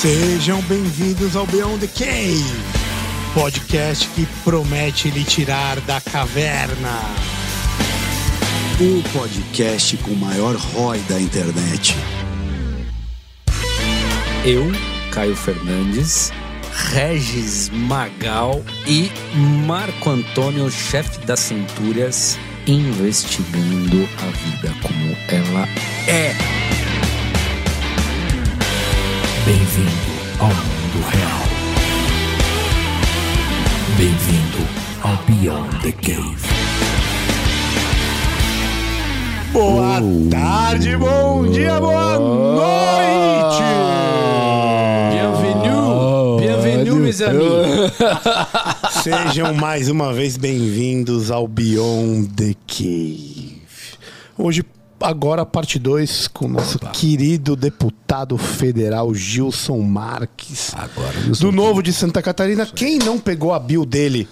Sejam bem-vindos ao Beyond the Cave, podcast que promete lhe tirar da caverna. O podcast com o maior ROI da internet. Eu, Caio Fernandes, Regis Magal e Marco Antônio, chefe das Centúrias, investigando a vida como ela é. Bem-vindo ao mundo real. Bem-vindo ao Beyond the Cave. Boa tarde, bom dia, boa noite! Bienvenue! Bienvenue, meus amigos! Sejam mais uma vez bem-vindos ao Beyond the Cave. Hoje, agora, parte 2 com o nosso querido deputado federal Gilson Marques. Agora, do Novo de Santa Catarina. Quem não pegou a bio dele,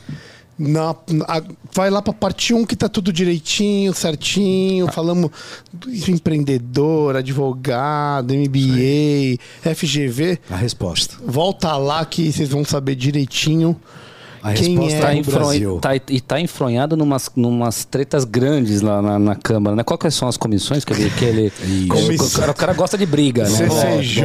na, na- vai lá pra parte 1 que tá tudo direitinho, certinho. Falamos do empreendedor, advogado, MBA, FGV. a resposta. Volta lá que vocês vão saber direitinho A quem resposta é Tá Brasil. tá- e tá enfronhado numas, numas tretas grandes lá na, na Câmara, né? Quais são as comissões que ele. Que ele o, cara, o cara gosta de briga, né? CCJ,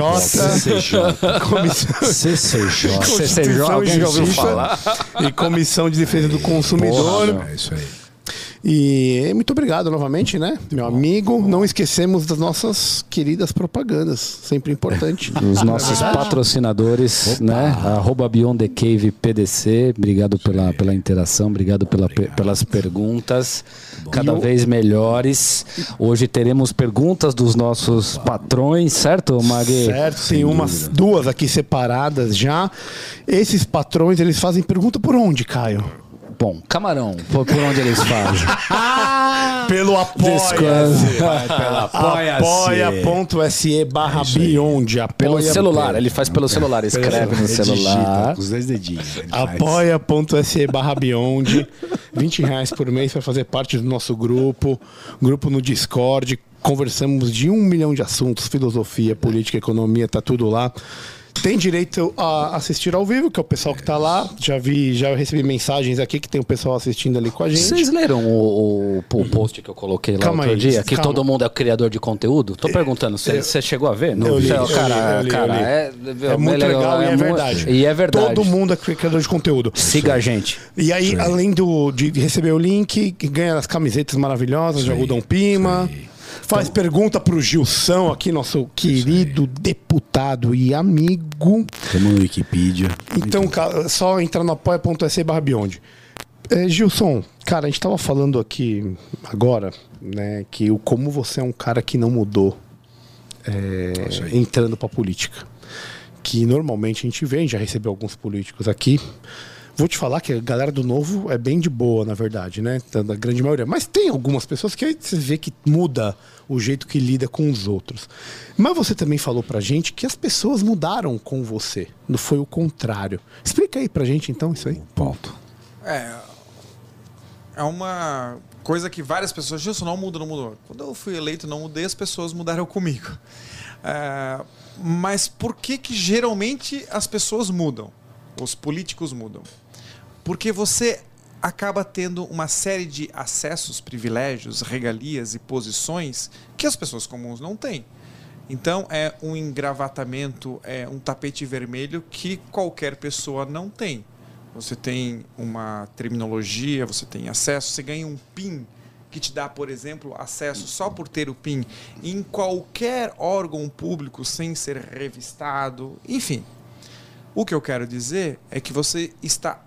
comissão, CCJ. CCJ, alguém já ouviu Justiça falar? e Comissão de Defesa do Consumidor. É isso aí. E muito obrigado novamente, né, meu amigo. Não esquecemos das nossas queridas propagandas, sempre importante. Os nossos patrocinadores, né? Arroba Beyond the Cave PDC. Obrigado pela, pela interação, obrigado, pela, pe- pelas perguntas. Cada vez melhores. Hoje teremos perguntas dos nossos patrões, certo, Magui? Certo, tem umas duas aqui separadas já. Esses patrões, eles fazem pergunta por onde, Caio? Bom, camarão, por, por onde eles fazem? Pelo apoia-se. Apoia-se. Apoia.se barra Beyond. Pelo celular, ele faz pelo celular, escreve no celular. Os dois dedinhos. faz. apoia.se barra Beyond. 20 reais por mês para fazer parte do nosso grupo. Grupo no Discord. Conversamos de um milhão de assuntos: filosofia, política, economia, tá tudo lá. Tem direito a assistir ao vivo, que é o pessoal que tá lá. Já vi, já recebi mensagens aqui que tem o pessoal assistindo ali com a gente. Vocês leram o, o- o post que eu coloquei lá Calma outro aí, dia? Que calma. todo mundo é criador de conteúdo? Tô perguntando, você chegou a ver? Não, Eu li, Você- eu li, cara, eu li, cara, li. é, É muito legal e é mu- verdade. E é verdade. Todo mundo é criador de conteúdo. Siga a gente. E aí, além do, de receber o link, ganha as camisetas maravilhosas de Algodão Pima. Faz pergunta pro Gilson aqui, nosso querido deputado e amigo. Tamo no Wikipedia. Então, ca- só entrar no apoia.se barra Beyond. É, Gilson, cara, a gente tava falando aqui agora, né, que o como você é um cara que não mudou é, entrando pra política. Que normalmente a gente vê, a gente já recebeu alguns políticos aqui. Vou te falar que a galera do novo é bem de boa, na verdade, né? Da da grande maioria. Mas tem algumas pessoas que aí você vê que muda o jeito que lida com os outros. Mas você também falou pra gente que as pessoas mudaram com você. Não foi o contrário. Explica aí pra gente então isso aí. Ponto. É. É uma coisa que várias pessoas. Gilson, não muda, não mudou. Quando eu fui eleito, não mudei, as pessoas mudaram comigo. É, mas por que que geralmente as pessoas mudam? Os políticos mudam? Porque você acaba tendo uma série de acessos, privilégios, regalias e posições que as pessoas comuns não têm. Então é um engravatamento, é um tapete vermelho que qualquer pessoa não tem. Você tem uma terminologia, você tem acesso, você ganha um PIN que te dá, por exemplo, acesso só por ter o PIN em qualquer órgão público sem ser revistado, enfim. O que eu quero dizer é que você está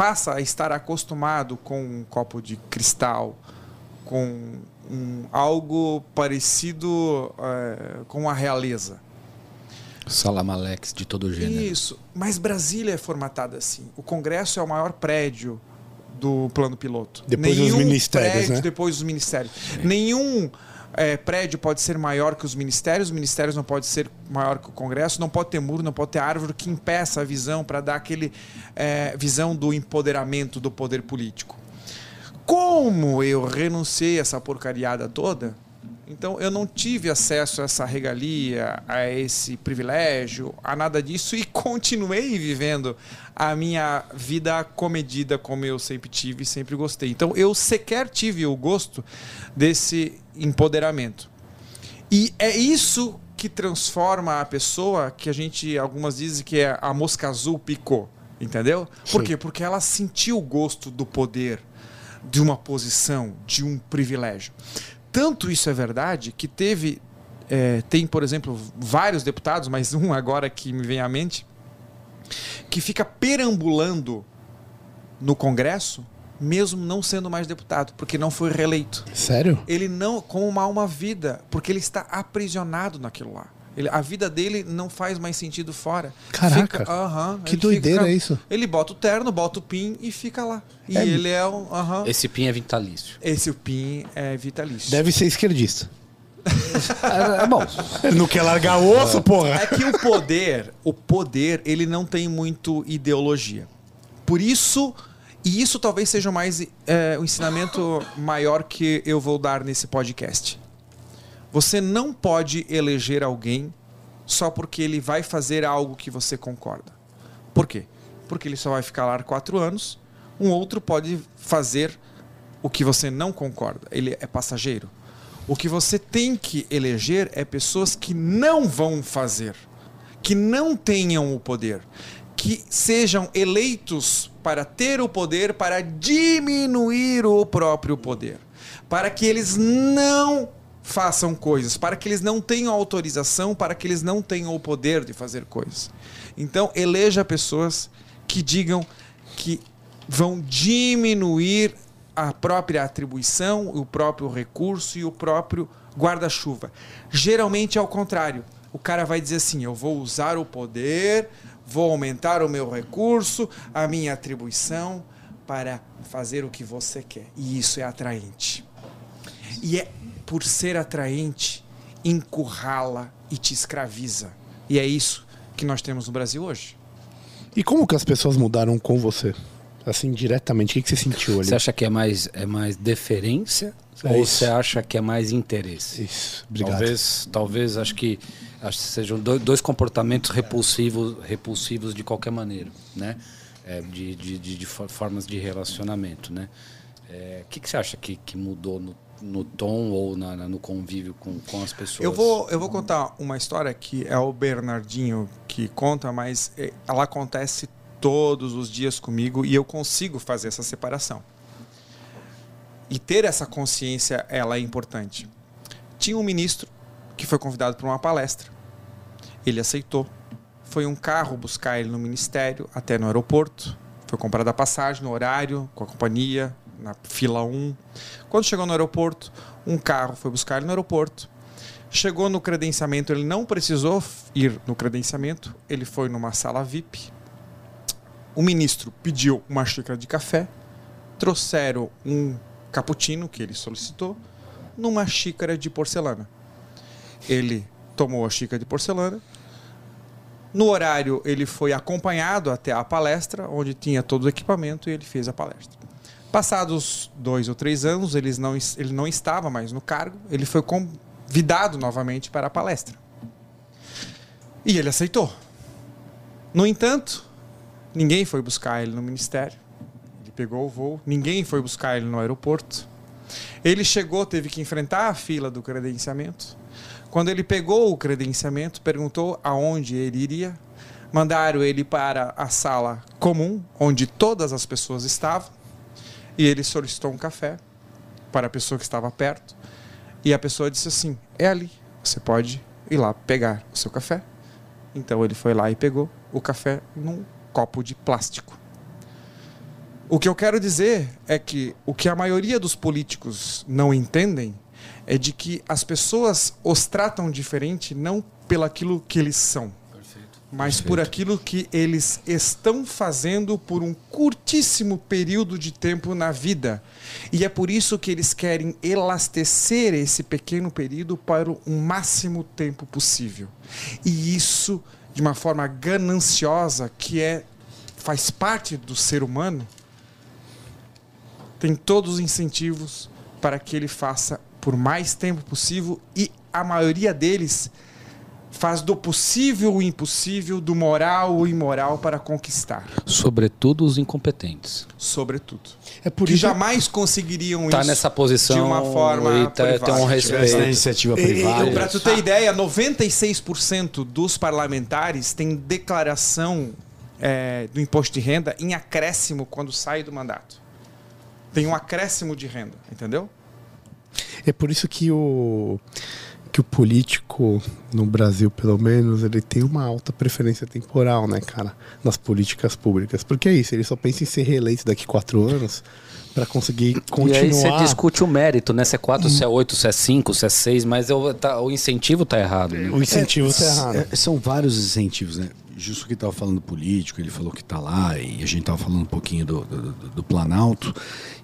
passa a estar acostumado com um copo de cristal, com um, algo parecido eh, com a realeza. Salamalex de todo gênero. Isso. Mas Brasília é formatada assim. O Congresso é o maior prédio do plano piloto. Depois dos ministérios, prédio né? Depois dos ministérios. Nenhum eh, prédio pode ser maior que os ministérios, os ministérios não pode ser maior que o Congresso, não pode ter muro, não pode ter árvore que impeça a visão para dar aquele eh, visão do empoderamento do poder político. Como eu renunciei a essa porcariada toda, Então eu não tive acesso a essa regalia, a esse privilégio, a nada disso e continuei vivendo a minha vida comedida como eu sempre tive e sempre gostei. Então eu sequer tive o gosto desse empoderamento. E é isso que transforma a pessoa que a gente algumas dizem que é a mosca azul picou, entendeu? Por quê? Porque ela sentiu o gosto do poder, de uma posição, de um privilégio. Tanto isso é verdade que teve é, tem, por exemplo, vários deputados, mas um agora que me vem à mente, que fica perambulando no Congresso, mesmo não sendo mais deputado, porque não foi reeleito. Sério? Ele não, com uma alma vida, porque ele está aprisionado naquilo lá. Ele, a vida dele não faz mais sentido fora. Caraca, Fica- aham, que ele doideira fica- é isso? Ele bota o terno, bota o PIN e fica lá. E É- ele é um. aham. Esse PIN é vitalício. Esse PIN é vitalício. Deve ser esquerdista. É, é bom. Ele não quer largar o osso, porra. É que o poder, o poder, ele não tem muito ideologia. Por isso, e isso talvez seja mais é, o ensinamento maior que eu vou dar nesse podcast. Você não pode eleger alguém só porque ele vai fazer algo que você concorda. Por quê? Porque ele só vai ficar lá quatro anos. Um outro pode fazer o que você não concorda. Ele é passageiro. O que você tem que eleger é pessoas que não vão fazer, que não tenham o poder, que sejam eleitos para ter o poder, para diminuir o próprio poder, para que eles não façam coisas, para que eles não tenham autorização, para que eles não tenham o poder de fazer coisas. Então, eleja pessoas que digam que vão diminuir a própria atribuição, o próprio recurso e o próprio guarda-chuva. Geralmente é ao contrário. O cara vai dizer assim: eu vou usar o poder, vou aumentar o meu recurso, a minha atribuição para fazer o que você quer. E isso é atraente. E é por ser atraente, encurrala e te escraviza. E é isso que nós temos no Brasil hoje. E como que as pessoas mudaram com você? Assim, diretamente, o que, que você sentiu ali? Você acha que é mais, é mais deferência É ou isso. você acha que é mais interesse? Isso, obrigado. Talvez, talvez acho que acho que sejam dois, dois comportamentos repulsivos, repulsivos de qualquer maneira, né? É, de, de, de, de for- formas de relacionamento, né? É, O que, que você acha que, que mudou no, no tom ou na, no convívio com, com as pessoas? Eu vou, eu vou contar uma história que é o Bernardinho que conta, mas eh, ela acontece todos os dias comigo e eu consigo fazer essa separação. E ter essa consciência, ela é importante. Tinha um ministro que foi convidado para uma palestra. Ele aceitou. Foi um carro buscar ele no ministério até no aeroporto. Foi comprada a passagem no horário, com a companhia, na fila 1. Quando chegou no aeroporto, um carro foi buscar ele no aeroporto. Chegou no credenciamento, ele não precisou ir no credenciamento, ele foi numa sala VIP. O ministro pediu uma xícara de café, trouxeram um cappuccino que ele solicitou numa xícara de porcelana. Ele tomou a xícara de porcelana. No horário, ele foi acompanhado até a palestra, onde tinha todo o equipamento, e ele fez a palestra. Passados dois ou três anos, não, ele não estava mais no cargo, ele foi convidado novamente para a palestra. E ele aceitou. No entanto, ninguém foi buscar ele no ministério. Ele pegou o voo, ninguém foi buscar ele no aeroporto. Ele chegou, teve que enfrentar a fila do credenciamento. Quando ele pegou o credenciamento, perguntou aonde ele iria. Mandaram ele para a sala comum, onde todas as pessoas estavam. E ele solicitou um café para a pessoa que estava perto. E a pessoa disse assim: É ali, você pode ir lá pegar o seu café. Então ele foi lá e pegou o café num copo de plástico. O que eu quero dizer é que o que a maioria dos políticos não entendem é de que as pessoas os tratam diferente não pelaquilo que eles são, mas por aquilo que eles estão fazendo por um curtíssimo período de tempo na vida. E é por isso que eles querem elastecer esse pequeno período para o máximo tempo possível. E isso de uma forma gananciosa que é faz parte do ser humano, tem todos os incentivos para que ele faça por mais tempo possível e a maioria deles faz do possível o impossível, do moral o imoral para conquistar. Sobretudo os incompetentes. Sobretudo. É por que isso jamais conseguiriam Tá isso nessa posição de uma forma e tá- privada. tem um respeito. iniciativa E- e- privada. Para tu ter ideia, 96% dos parlamentares têm declaração é, do imposto de renda em acréscimo quando sai do mandato. Tem um acréscimo de renda, entendeu? É por isso que o que o político no Brasil, pelo menos, ele tem uma alta preferência temporal, né, cara, nas políticas públicas. Porque é isso, ele só pensa em ser reeleito daqui quatro anos para conseguir E aí você continuar. discute o mérito, né? Se é 4, se é 8, se é 5, se é 6, mas eu- tá- o incentivo tá errado. né? O incentivo tá errado. É, são vários incentivos, né? Justo que estava falando político, ele falou que está lá, e a gente estava falando um pouquinho do, do, do- Planalto.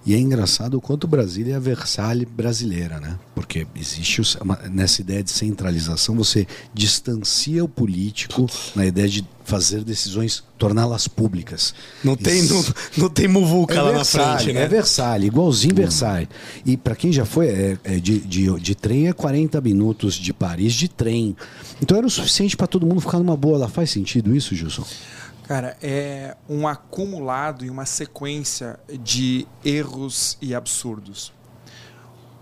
E é engraçado o quanto Brasília é a Versalhes brasileira, né? Porque existe os- uma- nessa ideia de centralização, você distancia o político na ideia de fazer decisões, torná-las públicas. Não tem, Isso- não, não tem muvuca é lá na frente, né? É Versalhes, igualzinho Versalhes. E para quem já foi, é, é de, de, de trem é 40 minutos de Paris de trem. Então era o suficiente para todo mundo ficar numa boa. Lá faz sentido isso, Gilson? Cara, é um acumulado e uma sequência de erros e absurdos.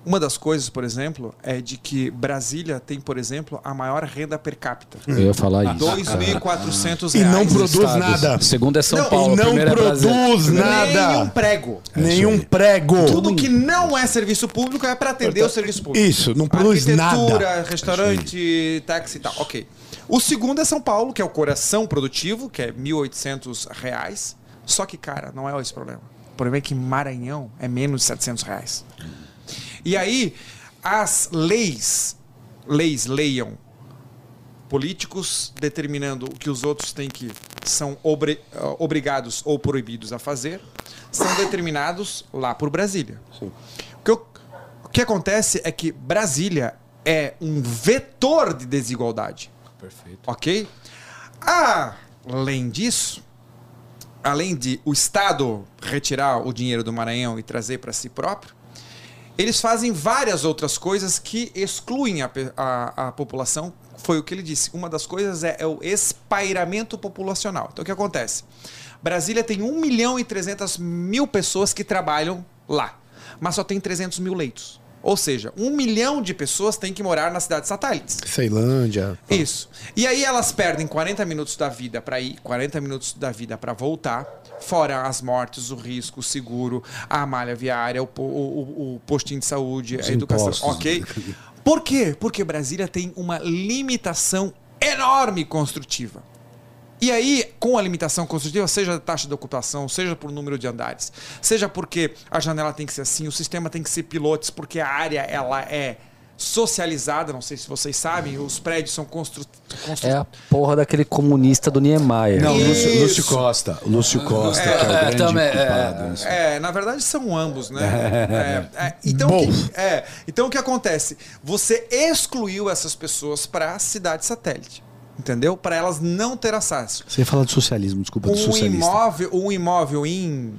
Uma das coisas, por exemplo, é de que Brasília tem, por exemplo, a maior renda per capita. Eu ia falar isso. 2.400 E reais. não produz Estados. nada. Segundo é São Não, Paulo, e não é produz Nenhum nada. prego. Nenhum isso aí. prego. Tudo que não é serviço público é para atender o serviço público. Isso, não produz Arquitetura, nada. restaurante, táxi e tal. Ok. O segundo é São Paulo, que é o coração produtivo, que é 1.800 reais. Só que, cara, não é esse o problema. O problema é que Maranhão é menos de 700 reais. E aí, as leis, leis leiam, políticos determinando o que os outros têm que são obri- ah, obrigados ou proibidos a fazer, são determinados lá por Brasília. O que, eu- o que acontece é que Brasília é um vetor de desigualdade. Perfeito. Ok? Além disso, além de o Estado retirar o dinheiro do Maranhão e trazer para si próprio, eles fazem várias outras coisas que excluem a, a- a população. Foi o que ele disse. Uma das coisas é, é o espairamento populacional. Então, o que acontece? Brasília tem 1 milhão e 300 mil pessoas que trabalham lá, mas só tem 300 mil leitos. Ou seja, um milhão de pessoas têm que morar nas cidades satélites. Ceilândia. Isso. E aí elas perdem 40 minutos da vida para ir, 40 minutos da vida para voltar, fora as mortes, o risco, o seguro, a malha viária, o, o- o- o postinho de saúde, Os a educação. impostos. Ok? Por quê? Porque Brasília tem uma limitação enorme construtiva. E aí, com a limitação construtiva, seja a taxa de ocupação, seja por número de andares, seja porque a janela tem que ser assim, o sistema tem que ser pilotes, porque a área ela é socializada, não sei se vocês sabem, os prédios são constru... constru- É a porra daquele comunista do Niemeyer. Não, Lúcio. Lúcio Costa. Lúcio Costa, que é o é, grande também, culpado. é. É, na verdade são ambos, né? É, é, então, que, é, então o que acontece? Você excluiu essas pessoas para a cidade satélite, entendeu? Para elas não ter acesso. Você ia falar de socialismo, desculpa, Um socialista. imóvel, um imóvel em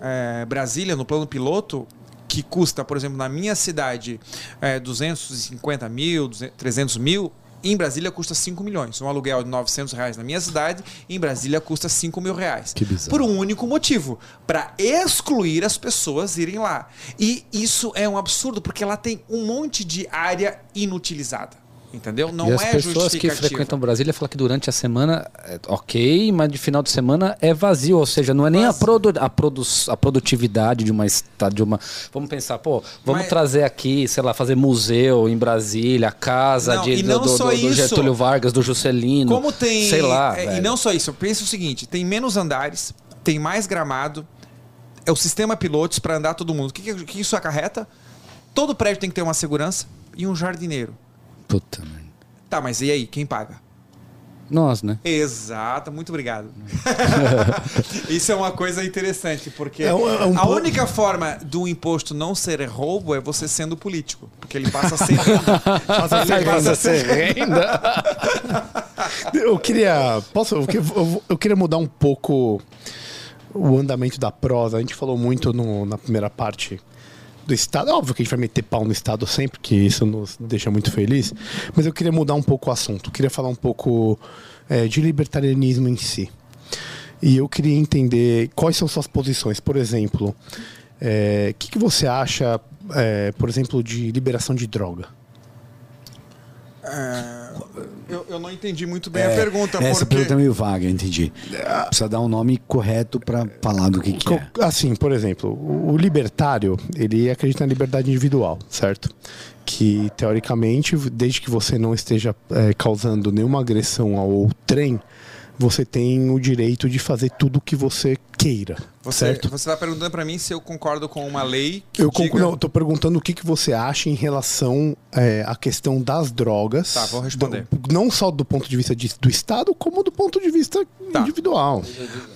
é, Brasília, no plano piloto, que custa, por exemplo, na minha cidade, é, 250 mil, 200, 300 mil, em Brasília custa 5 milhões. Um aluguel de 900 reais na minha cidade, em Brasília custa 5 mil reais. Que bizarro. Por um único motivo, para excluir as pessoas irem lá. E isso é um absurdo, porque lá tem um monte de área inutilizada. Entendeu? Não e as é pessoas que frequentam Brasília falam que durante a semana é ok, mas de final de semana é vazio. Ou seja, não é nem a, produ a, produ a produtividade de uma, de uma. Vamos pensar, pô, vamos Mas- trazer aqui, sei lá, fazer museu em Brasília, casa Não, de, do, do- do. Getúlio Vargas, do Juscelino. Como tem. Sei lá. é, e não só isso, pensa o seguinte: tem menos andares, tem mais gramado, é o sistema pilotos para andar todo mundo. O que, que- que isso acarreta? Todo prédio tem que ter uma segurança e um jardineiro. Puta, mano. Tá, mas e aí? Quem paga? Nós, né? Exato, muito obrigado. Isso é uma coisa interessante, porque É um- é um a po- única forma do imposto não ser roubo é você sendo político. Porque ele passa a ser renda. ele passa a ser renda. Eu queria. Posso? Eu, eu- eu queria mudar um pouco o andamento da prosa. A gente falou muito no- na primeira parte do Estado. É óbvio que a gente vai meter pau no Estado sempre, que isso nos deixa muito feliz. Mas eu queria mudar um pouco o assunto. Eu queria falar um pouco é, de libertarianismo em si. E eu queria entender quais são suas posições. Por exemplo, o é, que, que você acha, é, por exemplo, de liberação de droga? É, eu, eu, não entendi muito bem a pergunta. Essa porque... pergunta é meio vaga, entendi. Precisa dar um nome correto para falar do que, que é. Assim, por exemplo, o libertário, ele acredita na liberdade individual, certo? Que, teoricamente, desde que você não esteja é, causando nenhuma agressão ao trem, você tem o direito de fazer tudo o que você queira. Você, certo? Você está perguntando para mim se eu concordo com uma lei que Eu diga... concordo, estou perguntando o que, que você acha em relação é, à questão das drogas. Tá, vou responder. Do, não só do ponto de vista de, do Estado, como do ponto de vista tá. individual.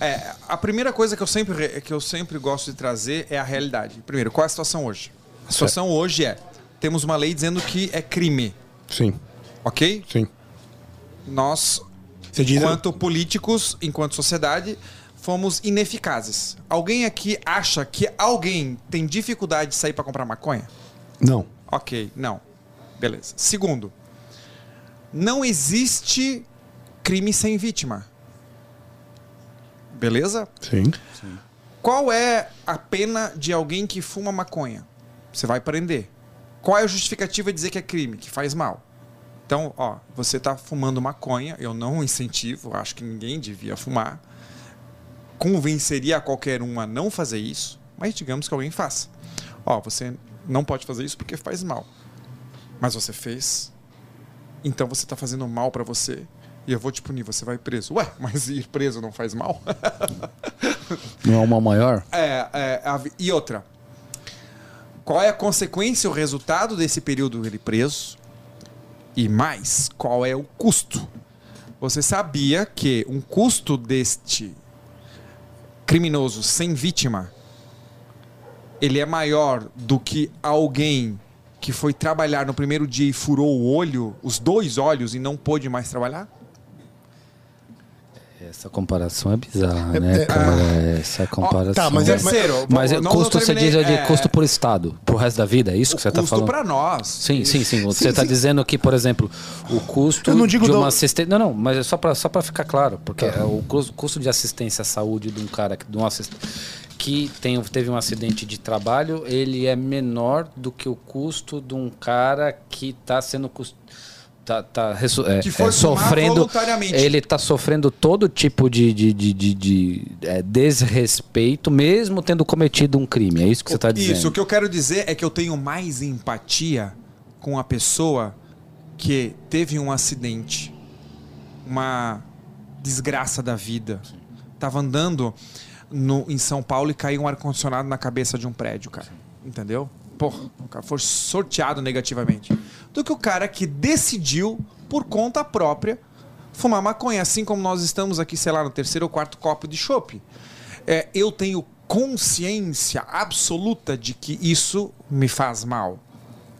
É, a primeira coisa que eu, sempre, que eu sempre gosto de trazer é a realidade. Primeiro, qual é a situação hoje? A situação certo. hoje é, temos uma lei dizendo que é crime. Sim. Ok? Sim. Nós enquanto políticos, enquanto sociedade, fomos ineficazes. Alguém aqui acha que alguém tem dificuldade de sair para comprar maconha? Não. Ok, não. Beleza. Segundo, não existe crime sem vítima. Beleza? Sim. Sim. Qual é a pena de alguém que fuma maconha? Você vai prender. Qual é a justificativa de dizer que é crime, que faz mal? Então, ó, você está fumando maconha, eu não incentivo, acho que ninguém devia fumar. Convenceria qualquer um a não fazer isso, mas digamos que alguém faça. Ó, você não pode fazer isso porque faz mal. Mas você fez, então você está fazendo mal para você e eu vou te punir, você vai preso. Ué, mas ir preso não faz mal? não é uma maior? É, é a, e outra. Qual é a consequência, o resultado desse período ele preso? E mais, qual é o custo? Você sabia que um custo deste criminoso sem vítima ele é maior do que alguém que foi trabalhar no primeiro dia e furou o olho, os dois olhos e não pôde mais trabalhar? Essa comparação é bizarra, né, é, cara? É, essa comparação. Tá, mas, é, terceiro, mas não, custo você diz é de é, custo por estado, pro resto da vida, é isso que você está falando? Custo para nós. Sim, sim, sim. Você está dizendo que, por exemplo, o custo Eu não digo de uma do... assistência. Não, não, mas é só para só ficar claro, porque tá. o custo de assistência à saúde de um cara, de um assistente que tem, teve um acidente de trabalho, ele é menor do que o custo de um cara que está sendo cust tá, tá é, é, sofrendo ele está sofrendo todo tipo de, de, de, de, de é, desrespeito mesmo tendo cometido um crime. É isso que você está dizendo. isso o que eu quero dizer é que eu tenho mais empatia com a pessoa que teve um acidente uma desgraça da vida. Estava andando no, em São Paulo e caiu um ar condicionado na cabeça de um prédio cara. Entendeu porra, o cara foi sorteado negativamente, do que o cara que decidiu, por conta própria, fumar maconha, assim como nós estamos aqui, sei lá, no terceiro ou quarto copo de chopp. É, eu tenho consciência absoluta de que isso me faz mal,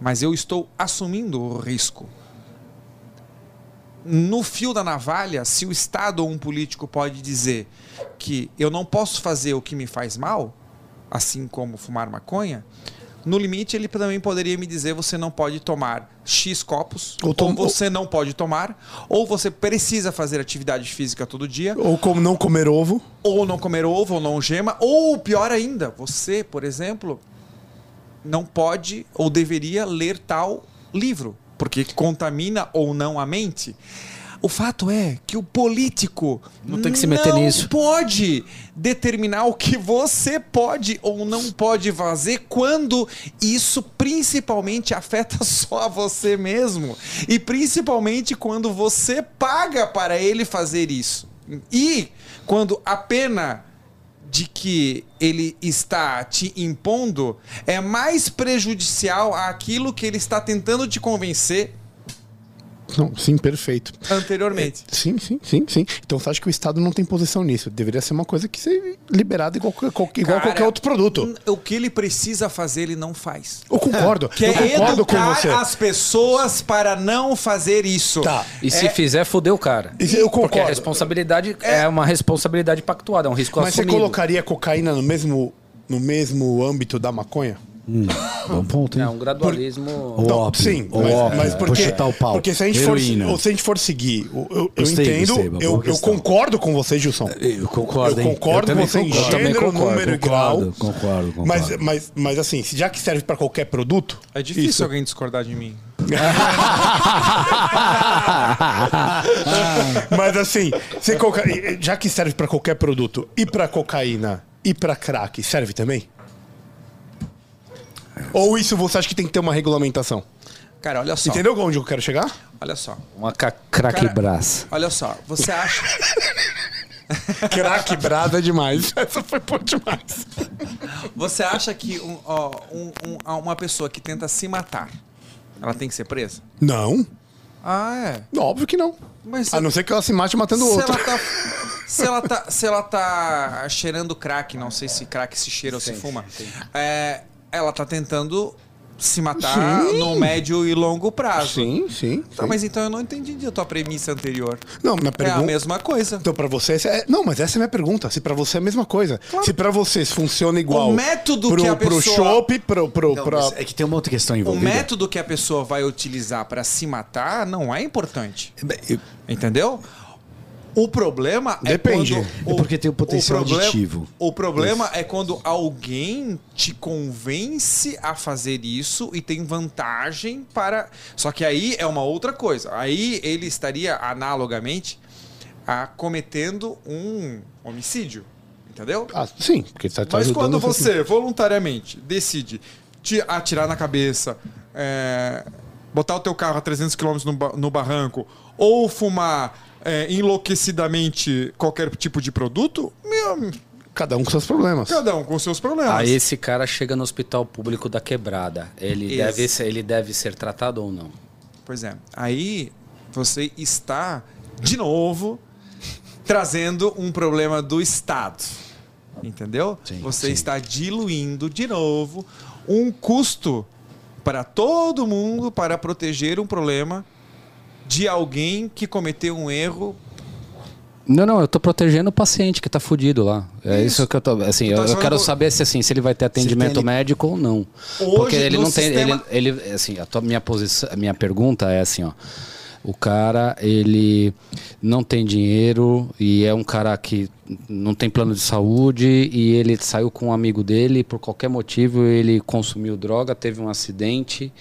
mas eu estou assumindo o risco. No fio da navalha, se o Estado ou um político pode dizer que eu não posso fazer o que me faz mal, assim como fumar maconha, no limite, ele também poderia me dizer: você não pode tomar X copos, ou, tom... ou você não pode tomar, ou você precisa fazer atividade física todo dia. Ou como não comer ovo. Ou não comer ovo, ou não gema. Ou pior ainda, você, por exemplo, não pode ou deveria ler tal livro, porque contamina ou não a mente. O fato é que o político não tem que se meter nisso. pode determinar o que você pode ou não pode fazer quando isso principalmente afeta só a você mesmo e principalmente quando você paga para ele fazer isso. E quando a pena de que ele está te impondo é mais prejudicial àquilo que ele está tentando te convencer não, sim, perfeito. Anteriormente. É, sim, sim, sim, sim. Então você acha que o Estado não tem posição nisso? Deveria ser uma coisa que ser liberada igual, igual, igual Cara, qualquer outro produto. O que ele precisa fazer, ele não faz. Eu concordo. Que eu é concordo educar com você. as pessoas para não fazer isso. Tá. E se é... fizer, fodeu o cara. E, eu concordo. Porque a responsabilidade é... é uma responsabilidade pactuada, é um risco Mas assumido. você colocaria cocaína no mesmo, no mesmo âmbito da maconha? Bom ponto, hein? É um gradualismo. Ópio, sim, mas, mas porque, porque se a gente for, Heroína. se a gente for seguir, eu, eu- eu entendo, uma eu, eu concordo com você, Gilson. Eu concordo, Eu concordo com você em concordo. gênero, Também concordo, número e concordo, grau. Concordo, concordo. Mas, mas, mas assim, se já que serve para qualquer produto, É difícil Isso. alguém discordar de mim. mas assim, se coca- já que serve para qualquer produto, e para cocaína e para crack, serve também? Ou isso você acha que tem que ter uma regulamentação? Cara, olha só. Entendeu onde eu quero chegar? Olha só. Uma ca- craque Cara, braço. Olha só. Você acha. Crack brada demais. Essa foi por demais. Você acha que um- ó, um- um- uma pessoa que tenta se matar, ela tem que ser presa? Não, Ah, é. óbvio que não. Mas A não ser que ela se mate matando se outro. ela, tá, se, ela tá, se ela tá cheirando crack, não sei se crack se cheira ou se fuma, é, ela tá tentando se matar Sim. no médio e longo prazo. Sim, sim. Tá, sim. mas então eu não entendi a tua premissa anterior. Não, na É a pergunta. mesma coisa. Então, pra você. é... Não, mas essa é a minha pergunta. Se pra você é a mesma coisa. Se pra vocês funciona igual. O método pro, que a pro pessoa- chopp, pro. pro, Não, pra- é que tem uma outra questão O envolvida. método que a pessoa vai utilizar pra se matar não é importante. Bem, eu- Entendeu? O problema Depende. é quando. É porque tem o potencial problema- aditivo. O problema é quando alguém te convence a fazer isso e tem vantagem para. Só que aí é uma outra coisa. Aí ele estaria analogamente a cometendo um homicídio. Entendeu? Ah, sim, porque tá Mas quando o você voluntariamente decide te atirar na cabeça, é, botar o teu carro a 300 km no, no barranco, ou fumar é, enlouquecidamente qualquer tipo de produto, meu, Cada um com seus problemas. cada um com seus problemas. Aí esse cara chega no hospital público da quebrada. Ele deve, ser, ele deve ser tratado ou não? Pois é. Aí você está, de novo, trazendo um problema do Estado. Entendeu? Sim, você sim. está diluindo, de novo, um custo para todo mundo para proteger um problema de alguém que cometeu um erro. Não, não, eu tô protegendo o paciente que tá fudido lá. É isso, Isso. que eu tô. Assim, eu, eu quero saber se assim, se ele vai ter atendimento tem- médico ou não. Hoje, Porque ele não tem. sistema- Ele, ele, assim, a tua, minha posição, minha pergunta é assim, ó. O cara, ele não tem dinheiro e é um cara que não tem plano de saúde e ele saiu com um amigo dele e por qualquer motivo ele consumiu droga, teve um acidente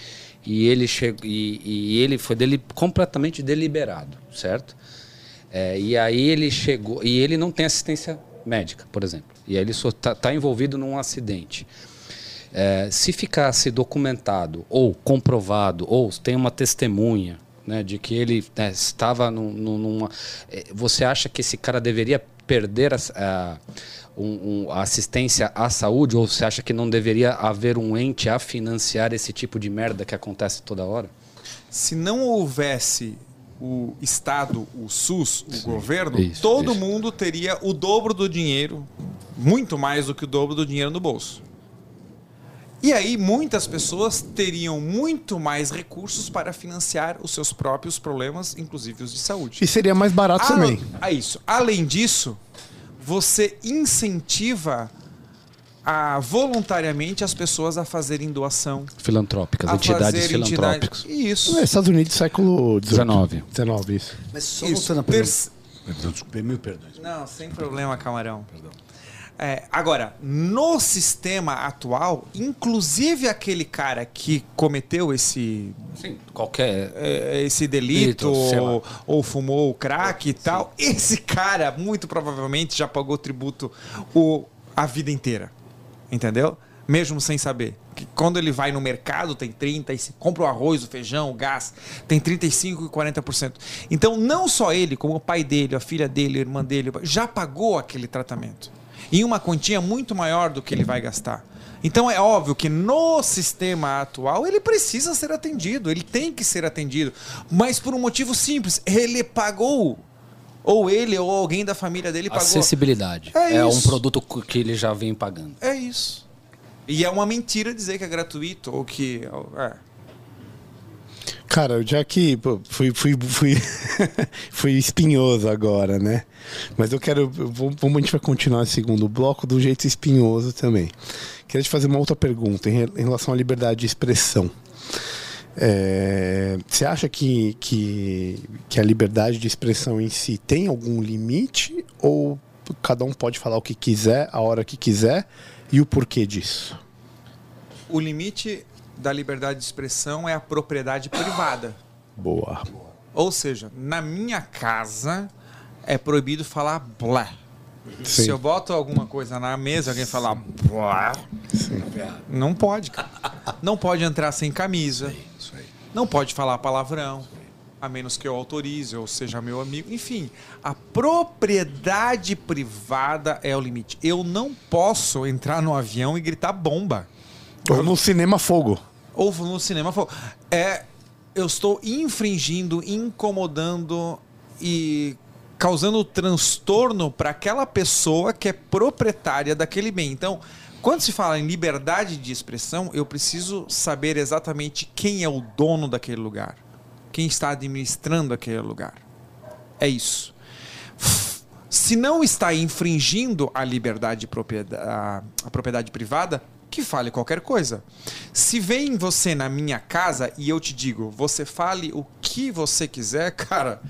e ele chegou e, e ele foi dele completamente deliberado, certo? É, e aí ele chegou e ele não tem assistência médica, por exemplo. E aí ele está envolvido num acidente. É, se ficasse documentado ou comprovado ou tem uma testemunha né, de que ele né, estava num- numa, é, você acha que esse cara deveria perder a, a- um- um- a assistência à saúde ou você acha que não deveria haver um ente a financiar esse tipo de merda que acontece toda hora? Se não houvesse o Estado, o SUS, o governo, Isso, todo isso. mundo teria o dobro do dinheiro, muito mais do que o dobro do dinheiro no bolso. E aí, muitas pessoas teriam muito mais recursos para financiar os seus próprios problemas, inclusive os de saúde. E seria mais barato Ale- também. É isso. Além disso, você incentiva a, voluntariamente as pessoas a fazerem doação. Filantrópicas, a entidades filantrópicas. entidade- Isso. É, Estados Unidos, século XIX. 19. 19, isso. Mas só Isso. voltando a pergunta. Perdão, mil perdões. Não, sem problema, camarão. É, agora, no sistema atual, inclusive aquele cara que cometeu esse, Sim, qualquer. é, esse delito Delito, ou, ou fumou o crack e tal, esse cara muito provavelmente já pagou tributo o, a vida inteira. Entendeu? Mesmo sem saber. Que quando ele vai no mercado, tem 30, e se compra o arroz, o feijão, o gás, tem 35% e 40%. Então, não só ele, como o pai dele, a filha dele, a irmã dele, já pagou aquele tratamento. Em uma quantia muito maior do que ele vai gastar. Então é óbvio que no sistema atual ele precisa ser atendido, ele tem que ser atendido, mas por um motivo simples, ele pagou ou ele ou alguém da família dele pagou. Acessibilidade. É É, um produto que ele já vem pagando. É isso. E é uma mentira dizer que é gratuito ou que é. Cara, já que fui, fui, fui, fui espinhoso agora, né? Mas eu quero. Vamos, a gente vai continuar o segundo bloco do jeito espinhoso também. Queria te fazer uma outra pergunta em, em relação à liberdade de expressão. É, você acha que, que, que a liberdade de expressão em si tem algum limite? Ou cada um pode falar o que quiser, a hora que quiser? E o porquê disso? O limite da liberdade de expressão é a propriedade privada. Boa. Ou seja, na minha casa é proibido falar blá. Sim. Se eu boto alguma coisa na mesa, alguém falar blá, não pode, cara. Não pode entrar sem camisa. Não pode falar palavrão, a menos que eu autorize ou seja meu amigo. Enfim, a propriedade privada é o limite. Eu não posso entrar no avião e gritar bomba. Ou no cinema fogo. Ou no cinema. fo- É, eu estou infringindo, incomodando e causando transtorno para aquela pessoa que é proprietária daquele bem. Então, quando se fala em liberdade de expressão, eu preciso saber exatamente quem é o dono daquele lugar, quem está administrando aquele lugar. É isso. Se não está infringindo a liberdade a propriedade privada, que fale qualquer coisa. Se vem você na minha casa e eu te digo, você fale o que você quiser, cara,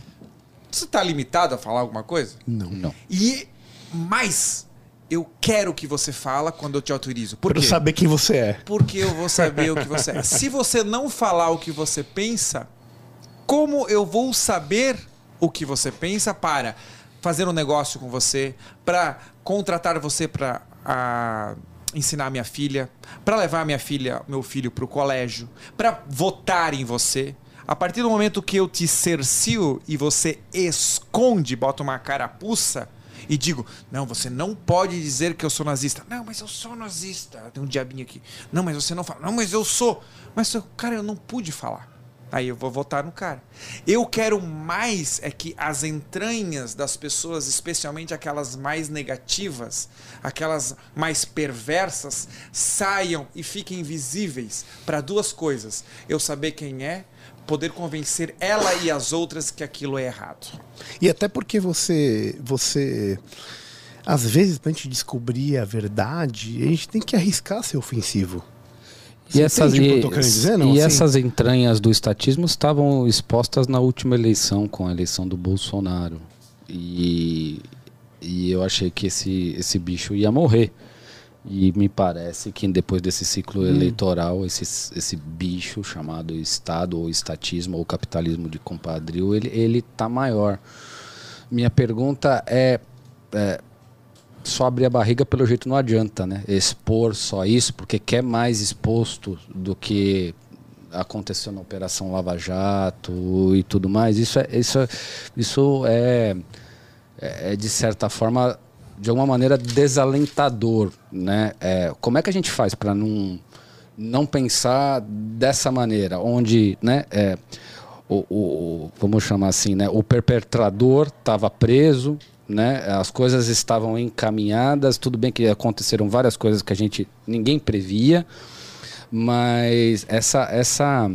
você está limitado a falar alguma coisa? Não. Não. E mais, eu quero que você fala quando eu te autorizo. Por Pra eu quê? saber quem você é. Porque eu vou saber o que você é. Se você não falar o que você pensa, como eu vou saber o que você pensa para fazer um negócio com você, para contratar você para ensinar minha filha, para levar minha filha, meu filho para o colégio, para votar em você? A partir do momento que eu te cercio e você esconde, bota uma carapuça e digo: Não, você não pode dizer que eu sou nazista. Não, mas eu sou nazista. Tem um diabinho aqui. Não, mas você não fala. Não, mas eu sou. Mas, cara, eu não pude falar. Aí eu vou votar no cara. Eu quero mais é que as entranhas das pessoas, especialmente aquelas mais negativas, aquelas mais perversas, saiam e fiquem visíveis para duas coisas: eu saber quem é, poder convencer ela e as outras que aquilo é errado. E até porque você. você às vezes, pra gente descobrir a verdade, a gente tem que arriscar ser ofensivo. E Você essas, e, tô querendo dizer, não? e Assim? essas entranhas do estatismo estavam expostas na última eleição, com a eleição do Bolsonaro. E, e eu achei que esse, esse bicho ia morrer. E me parece que depois desse ciclo eleitoral, esse, esse bicho chamado Estado, ou estatismo, ou capitalismo de compadril, ele, ele tá maior. Minha pergunta é, é só abrir a barriga pelo jeito não adianta, né? Expor só isso, porque quer mais exposto do que aconteceu na Operação Lava Jato e tudo mais. Isso é, isso é, isso é, é de certa forma, de alguma maneira, desalentador, né? É, como é que a gente faz para não, não pensar dessa maneira, onde, né? É, o, o, vamos chamar assim, né? O perpetrador estava preso, né? As coisas estavam encaminhadas. Tudo bem que aconteceram várias coisas que a gente ninguém previa, mas essa essa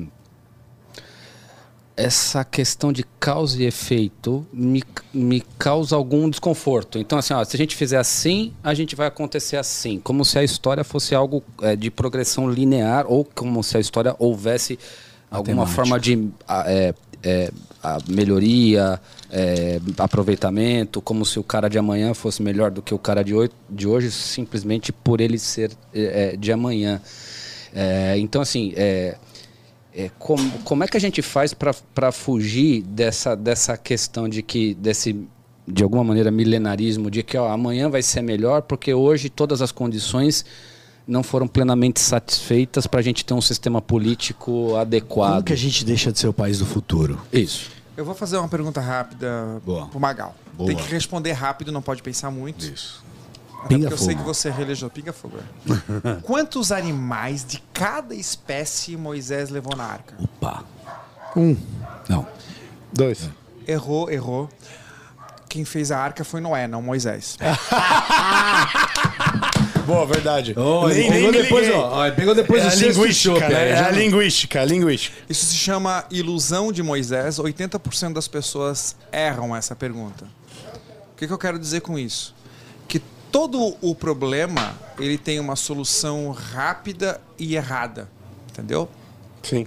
essa questão de causa e efeito me, me causa algum desconforto. Então, assim, ó, se a gente fizer assim, a gente vai acontecer assim. Como se a história fosse algo é, de progressão linear ou como se a história houvesse alguma Matemática. forma de é, é, a melhoria, é, aproveitamento, como se o cara de amanhã fosse melhor do que o cara de, hoje, de hoje, simplesmente por ele ser é, é, de amanhã. É, então, assim, é, como, como é que a gente faz para fugir dessa, dessa questão de que, desse, de alguma maneira, milenarismo, de que ó, amanhã vai ser melhor, porque hoje todas as condições não foram plenamente satisfeitas para a gente ter um sistema político Como adequado. que a gente deixa de ser o país do futuro? Isso. Eu vou fazer uma pergunta rápida Boa. pro Magal. Boa. Tem que responder rápido, não pode pensar muito. Isso. Até Pinga porque eu sei fogo. que você é religioso. Pinga fogo. é. Quantos animais de cada espécie Moisés levou na arca? Opa. Um, Não. dois. Errou, errou. Quem fez a arca foi Noé, não Moisés. boa, verdade. Oh, Nem- pegou nem depois, ó, pegou depois é a sexto né? É já a linguística, a linguística. Isso se chama ilusão de Moisés. 80% das pessoas erram essa pergunta. O que, que eu quero dizer com isso? Que todo o problema ele tem uma solução rápida e errada, entendeu? Sim.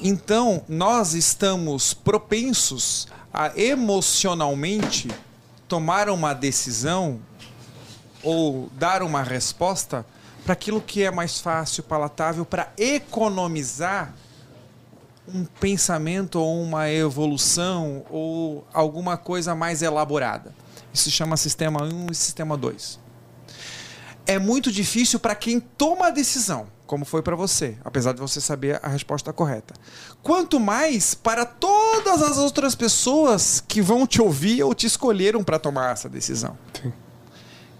Então, nós estamos propensos a emocionalmente tomar uma decisão ou dar uma resposta para aquilo que é mais fácil, palatável, para economizar um pensamento ou uma evolução ou alguma coisa mais elaborada. Isso se chama sistema 1 e sistema 2 é muito difícil para quem toma a decisão, como foi para você, apesar de você saber a resposta correta. Quanto mais para todas as outras pessoas que vão te ouvir ou te escolheram para tomar essa decisão. Sim.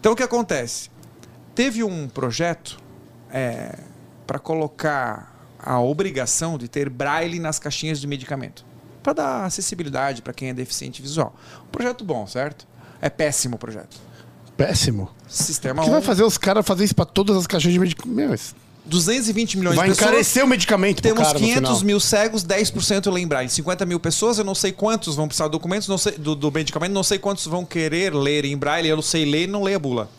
Então o que acontece? Teve um projeto para colocar a obrigação de ter braille nas caixinhas de medicamento, para dar acessibilidade para quem é deficiente visual. Um projeto bom, certo? É péssimo o projeto. Péssimo. Sistema O que vai 1, fazer os caras fazer isso pra todas as caixinhas de medicamento? Meu, isso 220 milhões vai de pessoas. encarecer o medicamento pro Temos cara no 500 final. mil cegos, 10% lembrar. Em 50 mil pessoas, eu não sei quantos vão precisar de documentos não sei, do, do medicamento, não sei quantos vão querer ler em braille. Eu não sei ler e não leio a bula.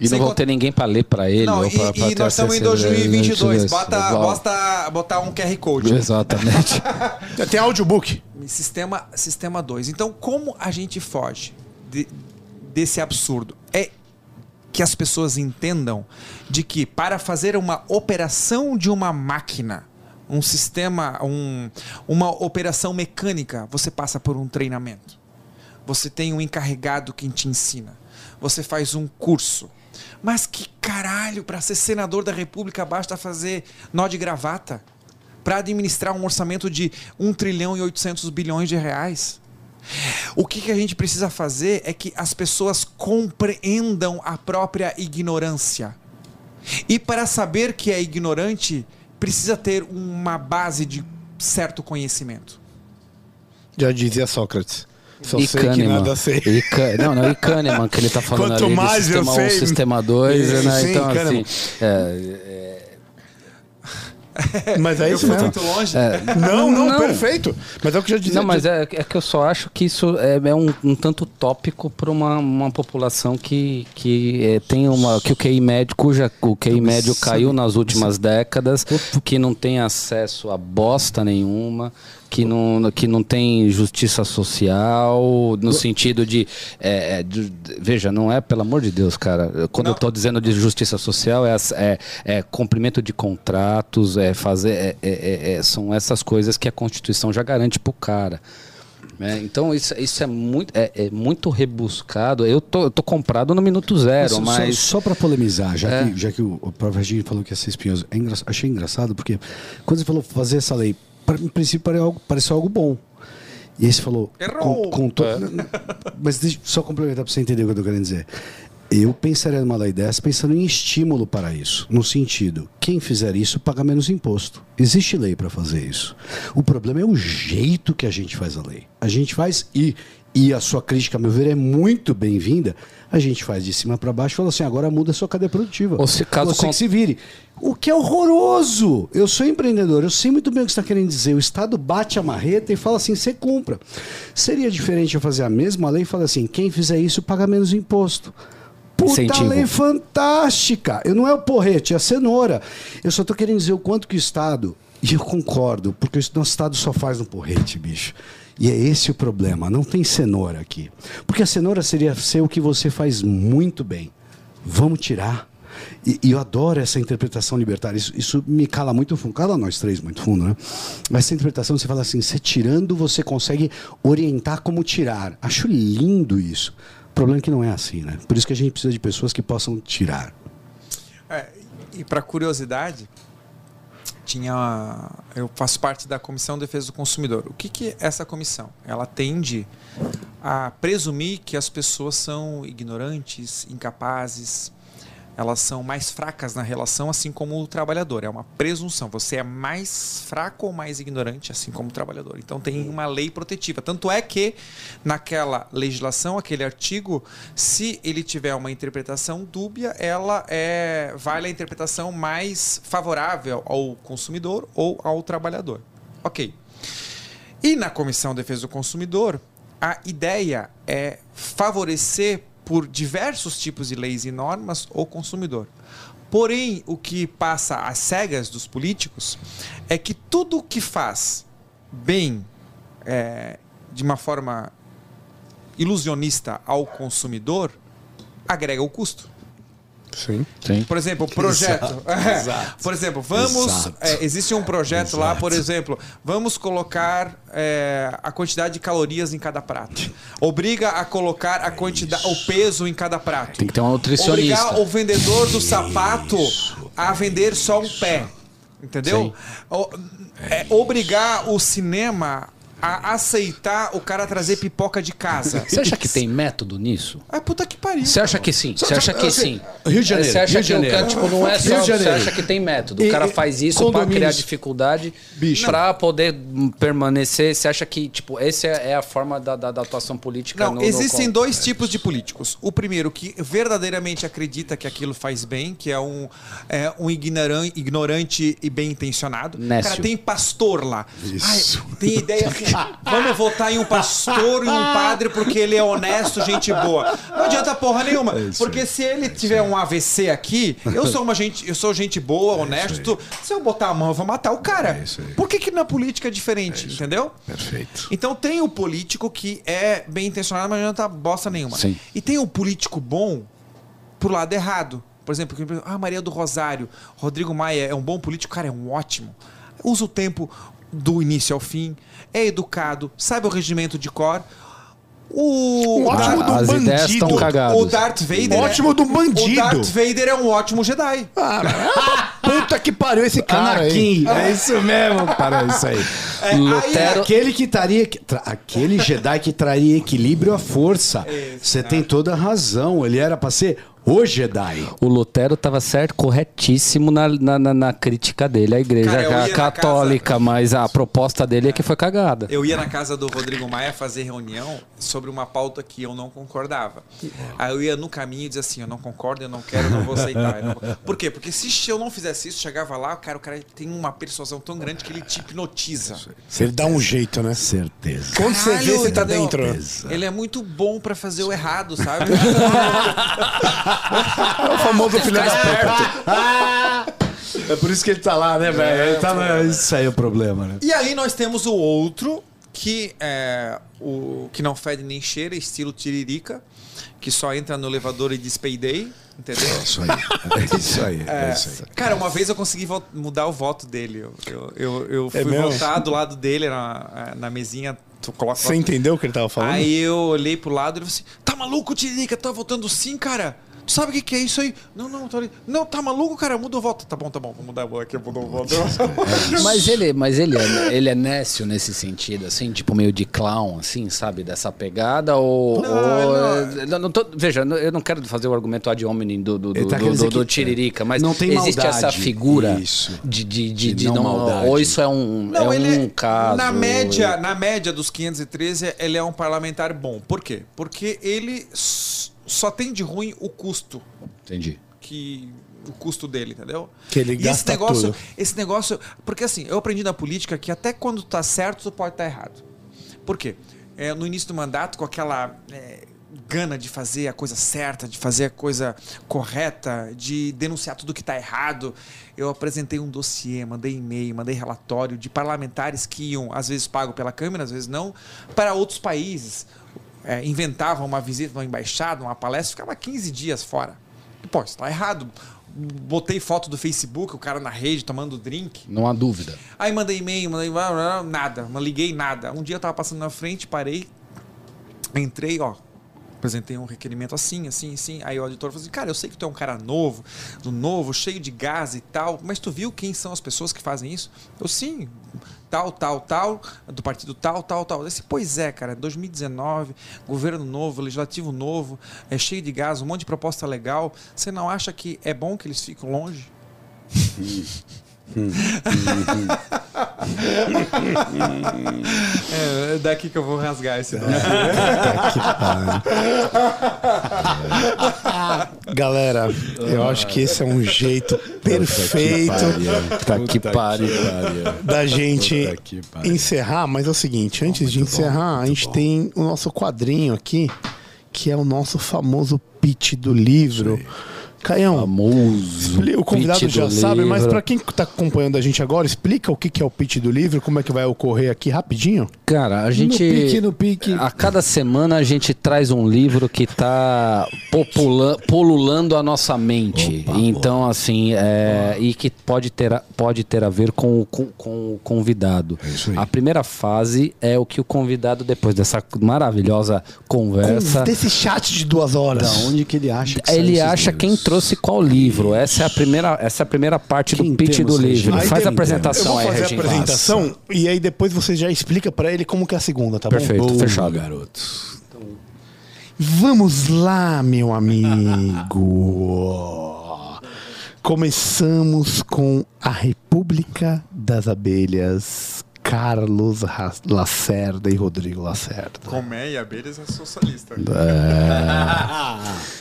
E não vão ter ninguém pra ler pra ele. Não, ou e, pra, pra e ter nós estamos em acesso a ele. 2022. Bota, Igual. basta botar um QR Code. Exatamente. Tem audiobook. Sistema, sistema 2. Então, como a gente foge de- desse absurdo? É que as pessoas entendam de que para fazer uma operação de uma máquina, um sistema, um, uma operação mecânica, você passa por um treinamento. Você tem um encarregado que te ensina. Você faz um curso. Mas que caralho, para ser senador da República basta fazer nó de gravata? Para administrar um orçamento de 1 trilhão e 800 bilhões de reais? O que, que a gente precisa fazer é que as pessoas compreendam a própria ignorância. E para saber que é ignorante, precisa ter uma base de certo conhecimento. Já dizia Sócrates. Só E sei que Kahneman. nada sei. E Não, não, e Kahneman, que ele tá falando Quanto ali mais eu sistema 1, sei- sistema 2, Isso, né? sim, então, Kahneman. assim, é, Mas é Eu isso fui mesmo. muito longe. Não, não, Não. perfeito. Mas é o que eu já dizia. Não, mas é, é que eu só acho que isso é, é um, um tanto tópico para uma, uma população que, que é, tem uma. que o QI médio, cuja o QI médio caiu nas últimas décadas, que não tem acesso a bosta nenhuma, que não, que não tem justiça social, no sentido de, é, é, de- Veja, não é, pelo amor de Deus, cara. Quando eu Não. estou dizendo de justiça social, é, é, é cumprimento de contratos, é fazer. é- é- é- é- são essas coisas que a Constituição já garante pro cara. né? então isso, isso é, muito, é, é muito rebuscado. Eu tô, eu tô comprado no minuto zero, Só- mas. Só, para polemizar, já, É. que, já que o, o próprio Regine falou que ia ser espinhoso, é engra- achei engraçado porque quando você falou fazer essa lei, em princípio pareceu algo, bom. E aí você falou. Errou! Com, com to- Mas deixa eu só complementar para você entender o que eu tô querendo dizer. Eu pensaria numa lei dessa pensando em estímulo para isso. No sentido, quem fizer isso paga menos imposto. Existe lei para fazer isso. O problema é o jeito que a gente faz a lei. A gente faz e. E a sua crítica, a meu ver, é muito bem-vinda. A gente faz de cima para baixo e fala assim: agora muda a sua cadeia produtiva. Ou se caso Você que se vire. O que é horroroso. Eu sou empreendedor, eu sei muito bem o que você está querendo dizer. O Estado bate a marreta e fala assim: você cumpra. Seria diferente eu fazer a mesma lei e falar assim: quem fizer isso paga menos imposto. Puta Incentivo. lei fantástica. Eu não é o porrete, é a cenoura. Eu só tô querendo dizer o quanto que o Estado, e eu concordo, porque o nosso Estado só faz no porrete, bicho. E é esse o problema, não tem cenoura aqui. Porque a cenoura seria ser o que você faz muito bem. Vamos tirar. E, e eu adoro essa interpretação libertária. Isso, isso me cala muito fundo. Cala nós três muito fundo, né? Mas essa interpretação, você fala assim, você tirando, você consegue orientar como tirar. Acho lindo isso. O problema é que não é assim, né? Por isso que a gente precisa de pessoas que possam tirar. É, e para curiosidade, tinha eu faço parte da Comissão de Defesa do Consumidor. O que, que é essa comissão? Ela tende a presumir que as pessoas são ignorantes, incapazes, elas são mais fracas na relação, assim como o trabalhador. É uma presunção. Você é mais fraco ou mais ignorante, assim como o trabalhador. Então tem uma lei protetiva. Tanto é que naquela legislação, aquele artigo, se ele tiver uma interpretação dúbia, ela é vale a interpretação mais favorável ao consumidor ou ao trabalhador. Ok. E na Comissão de Defesa do Consumidor, a ideia é favorecer por diversos tipos de leis e normas o consumidor. Porém, o que passa às cegas dos políticos é que tudo que faz bem é, de uma forma ilusionista ao consumidor agrega o custo. Sim. Sim. Por exemplo, projeto. Exato, exato. Por exemplo, vamos. É, existe um projeto lá, Exato. por exemplo, vamos colocar é, a quantidade de calorias em cada prato. Obriga a colocar a quantidade, o peso em cada prato. Tem que ter um nutricionista. Obrigar o vendedor do sapato a vender só um pé. Entendeu? O- é, obrigar o cinema a aceitar o cara trazer pipoca de casa. Você acha que tem método nisso? Ah, puta que pariu. Você acha que sim? Você acha que sim? Rio de Janeiro, Você acha Rio de que o Janeiro. cara, tipo, não é Rio só. Você Janeiro. acha que tem método. O cara faz isso pra condomínios. criar dificuldade Bicho. pra poder permanecer. Você acha que, tipo, essa é é a forma da, da, da atuação política Não, no, no existem con- dois tipos de políticos. O primeiro que verdadeiramente acredita que aquilo faz bem, que é um, é, um ignoran- ignorante e bem intencionado. Nécio. Cara, tem pastor lá. Isso. Ai, tem ideia vamos votar em um pastor e um padre porque ele é honesto, gente boa. Não adianta porra nenhuma. É porque se ele tiver um AVC aqui, eu sou uma gente, eu sou gente boa, honesto. Se eu botar a mão, eu vou matar o cara. É. Por que, que na política é diferente? entendeu? Perfeito. Então tem o político que é bem intencionado, mas não adianta bosta nenhuma. Sim. E tem o político bom pro lado errado. Por exemplo, ah, Maria do Rosário, Rodrigo Maia é um bom político, cara, é um ótimo. Usa o tempo do início ao fim, é educado, sabe o regimento de cor. O, Um ótimo Ah, do as ideias bandido. estão cagadas. o Darth Vader. Ótimo é, do bandido. O Darth Vader é um ótimo Jedi. Puta que pariu esse cara aí. Anakin, é isso mesmo, cara, é isso aí. É, aí- Lutero- Aquele que traria. tra- Aquele Jedi que traria equilíbrio à força. Você tem toda a razão. Ele era pra ser o Jedi. O Lutero estava certo, corretíssimo na, na, na- na crítica dele à igreja Cara, católica, mas a proposta dele é que foi cagada. Eu ia na casa do Rodrigo Maia fazer reunião sobre uma pauta que eu não concordava. Aí eu ia no caminho e dizia assim: eu não concordo, eu não quero, eu não vou aceitar. não. Por quê? Porque se eu não fizesse isso, chegava lá, cara, o cara tem uma persuasão tão grande que ele te hipnotiza. Ele dá um jeito, né? Certeza. Quando você vê, Caralho, você tá dentro. Ele é muito bom pra fazer o errado, sabe? É o famoso filho da puta. É por isso que ele tá lá, né, velho? Tá na- Isso aí é o problema, né? E aí nós temos o outro, que é o que não fede nem cheira, estilo tiririca, que só entra no elevador e diz payday, entendeu? Isso aí. É isso aí. É, isso aí. Cara, uma vez eu consegui mudar o voto dele. Eu, eu, eu, eu fui É votar do lado dele na, na mesinha. Tu coloca Você entendeu o que ele tava falando? Aí eu olhei pro lado e falei assim: tá maluco, Tiririca? Tá votando sim, cara? Tu sabe o que, que é isso aí? Não, não, tô ali. Não, tá maluco, cara? Muda o voto. Tá bom, tá bom, vou mudar aqui, eu mudou o voto. Mas ele, mas ele, é, ele é nécio nesse sentido, assim, tipo meio de clown, assim, sabe? Dessa pegada? Ou. Não, ou- não, não tô- veja, eu não quero fazer o argumento ad hominem do, do, do, tá do, do- do Tiririca, mas não tem existe maldade. essa figura Isso. de, de, de, De de não não. maldade. ou isso é um, Não, é ele um caso. Na média, na média dos 513, ele é um parlamentar bom. Por quê? Porque ele só tem de ruim o custo. Entendi. que o custo dele, entendeu? Que ele e esse gasta negócio, tudo. esse negócio, porque assim, eu aprendi na política que até quando tá certo, tu pode estar errado. Por quê? É, no início do mandato, com aquela é, gana de fazer a coisa certa, de fazer a coisa correta, de denunciar tudo que está errado, eu apresentei um dossiê, mandei e-mail, mandei relatório de parlamentares que iam, às vezes pago pela Câmara, às vezes não, para outros países. É, inventavam uma visita numa embaixada, uma palestra, ficava 15 dias fora. E, pô, isso tá errado. Botei foto do Facebook, o cara na rede tomando drink. Não há dúvida. Aí mandei e-mail, mandei nada, não liguei nada. Um dia eu tava passando na frente, parei, entrei, ó, apresentei um requerimento assim, assim, assim. Aí o auditor falou assim: Cara, eu sei que tu é um cara novo, do novo, cheio de gás e tal, mas tu viu quem são as pessoas que fazem isso? Eu sim. Tal, tal, tal, do partido tal, tal, tal. Disse, pois é, cara, 2019, governo novo, legislativo novo, é cheio de gás, um monte de proposta legal. Você não acha que é bom que eles fiquem longe? é daqui que eu vou rasgar esse nome. Galera, eu acho que esse é um jeito perfeito Tá que pariu. da gente encerrar, mas é o seguinte, antes de encerrar, a gente tem o nosso quadrinho aqui, que é o nosso famoso pitch do livro. Caião, Famoso. o convidado já sabe, mas para quem está acompanhando a gente agora, explica o que que é o pitch do livro, como é que vai ocorrer aqui rapidinho. Cara, a gente. pique, no pique. A cada semana a gente traz um livro que tá popula- polulando a nossa mente. Opa, então, assim, é, e que pode ter, a- pode ter a ver com, o- com, com o convidado. É isso aí. A primeira fase é o que o convidado, depois dessa maravilhosa conversa. Desse chat de duas horas. Da onde que ele acha que Ele acha quem livros? Trouxe qual livro. Essa é a primeira, essa é a primeira parte do pitch do livro. Aí Faz a apresentação Eu vou aí, fazer a Regina. apresentação e aí depois você já explica pra ele como que é a segunda, tá Perfeito. bom? Boa, fechado. garoto. Vamos lá, meu amigo. Começamos com a República das Abelhas, Carlos Lacerda e Rodrigo Lacerda. Comé e abelhas é socialista.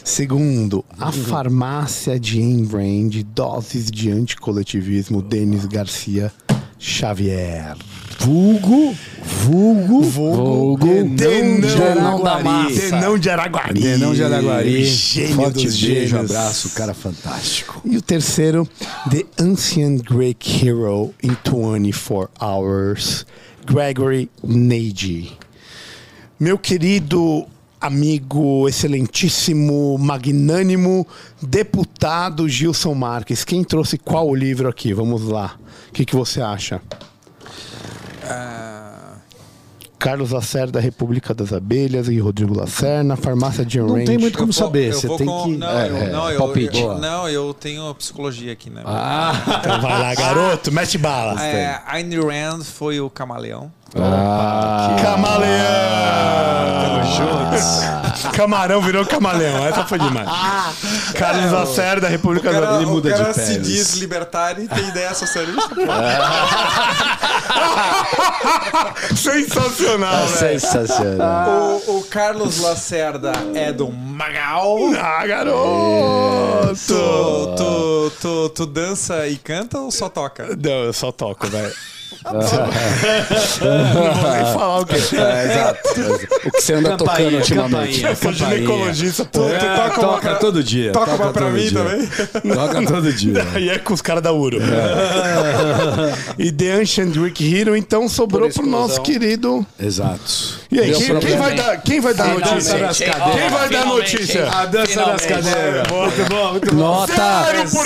Segundo, a farmácia de Rand, doses de anticoletivismo, Denis Garcia Xavier. Vulgo, vulgo, vulgo, Denão de Araguari. Massa. Denão de Araguari. Denão de Araguari. Gênio Forte dos beijo, gênios. abraço, cara fantástico. E o terceiro, The Ancient Greek Hero in 24 Hours, Gregory Nagy. Meu querido amigo, excelentíssimo, magnânimo deputado Gilson Marques, quem trouxe qual livro aqui? Vamos lá. O que, que você acha? Ah, Carlos Lacerda, República das Abelhas e Rodrigo Lacerna, Farmácia de Não Range. tem muito como eu vou- saber, eu você vou tem com- que... Não, É, eu, é, não, eu, palpite. eu- não, eu tenho psicologia aqui, né? Então vai lá, garoto, mete bala. É, Ayn Rand foi o camaleão. Ah, Camaleão! Tamo juntos. Camarão virou camaleão. Essa foi demais. Carlos Lacerda, República O cara, da ele muda de se peles. diz libertário e tem ideia socialista. pô. Sensacional, velho. sensacional. o, o Carlos Lacerda é do Magal. Ah, garoto! Tu, tu, tu, tu dança e canta ou só toca? Não, eu só toco, velho. Nem falar o que. É, exato. O que você anda tocando Campainha, ultimamente? campainha. Eu sou ginecologista, tu, tu É, toca uma toca todo dia. Toca uma pra mim dia. também? Toca todo dia. E é com os caras da Uro. e The Ancient Greek Hero, então sobrou pro nosso querido. Exato. E aí, quem, quem vai dar, quem vai dar notícia? das cadeiras. Quem vai dar notícia? A dança das cadeiras. Muito bom, muito bom. Nota Zero por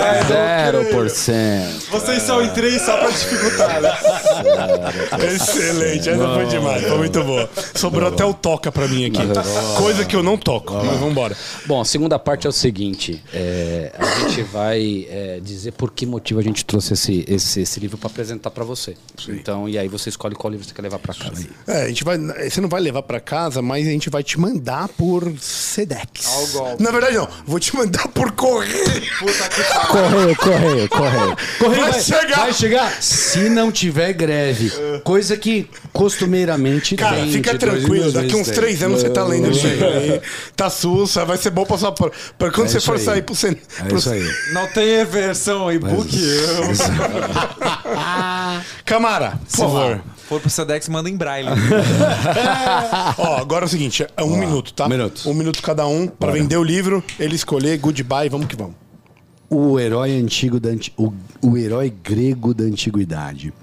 zero por cento. Vocês são em três só pra dificultar, né? Excelente, essa foi demais, foi muito boa. Sobrou até o toca pra mim aqui. Coisa que eu não toco, mas vambora. Bom, a segunda parte é o seguinte: é, a gente vai é, dizer por que motivo a gente trouxe esse, esse, esse livro para apresentar para você. Então, e aí você escolhe qual livro você quer levar para casa. É, a gente vai, você não vai levar pra casa, mas a gente vai te mandar por Sedex. Na verdade, não, vou te mandar por correio. Puta que pariu. Correio, correio, correio. Correio Vai chegar. Vai chegar se não tiver greve. Coisa que costumeiramente Cara, tem. fica tranquilo, daqui uns tem. três anos você tá lendo isso aí. Tá sussa, vai ser bom pra sua. Pra pra quando É você for aí. sair pro Sen... É pro- isso aí. Não tem versão e-book. Camara, por favor. For pro Sedex, manda em braille. Ó, agora é o seguinte: é um minuto, tá? um minuto. Um minuto cada um pra vender o livro, ele escolher, goodbye, vamos que vamos. O herói antigo da o, o herói grego da antiguidade.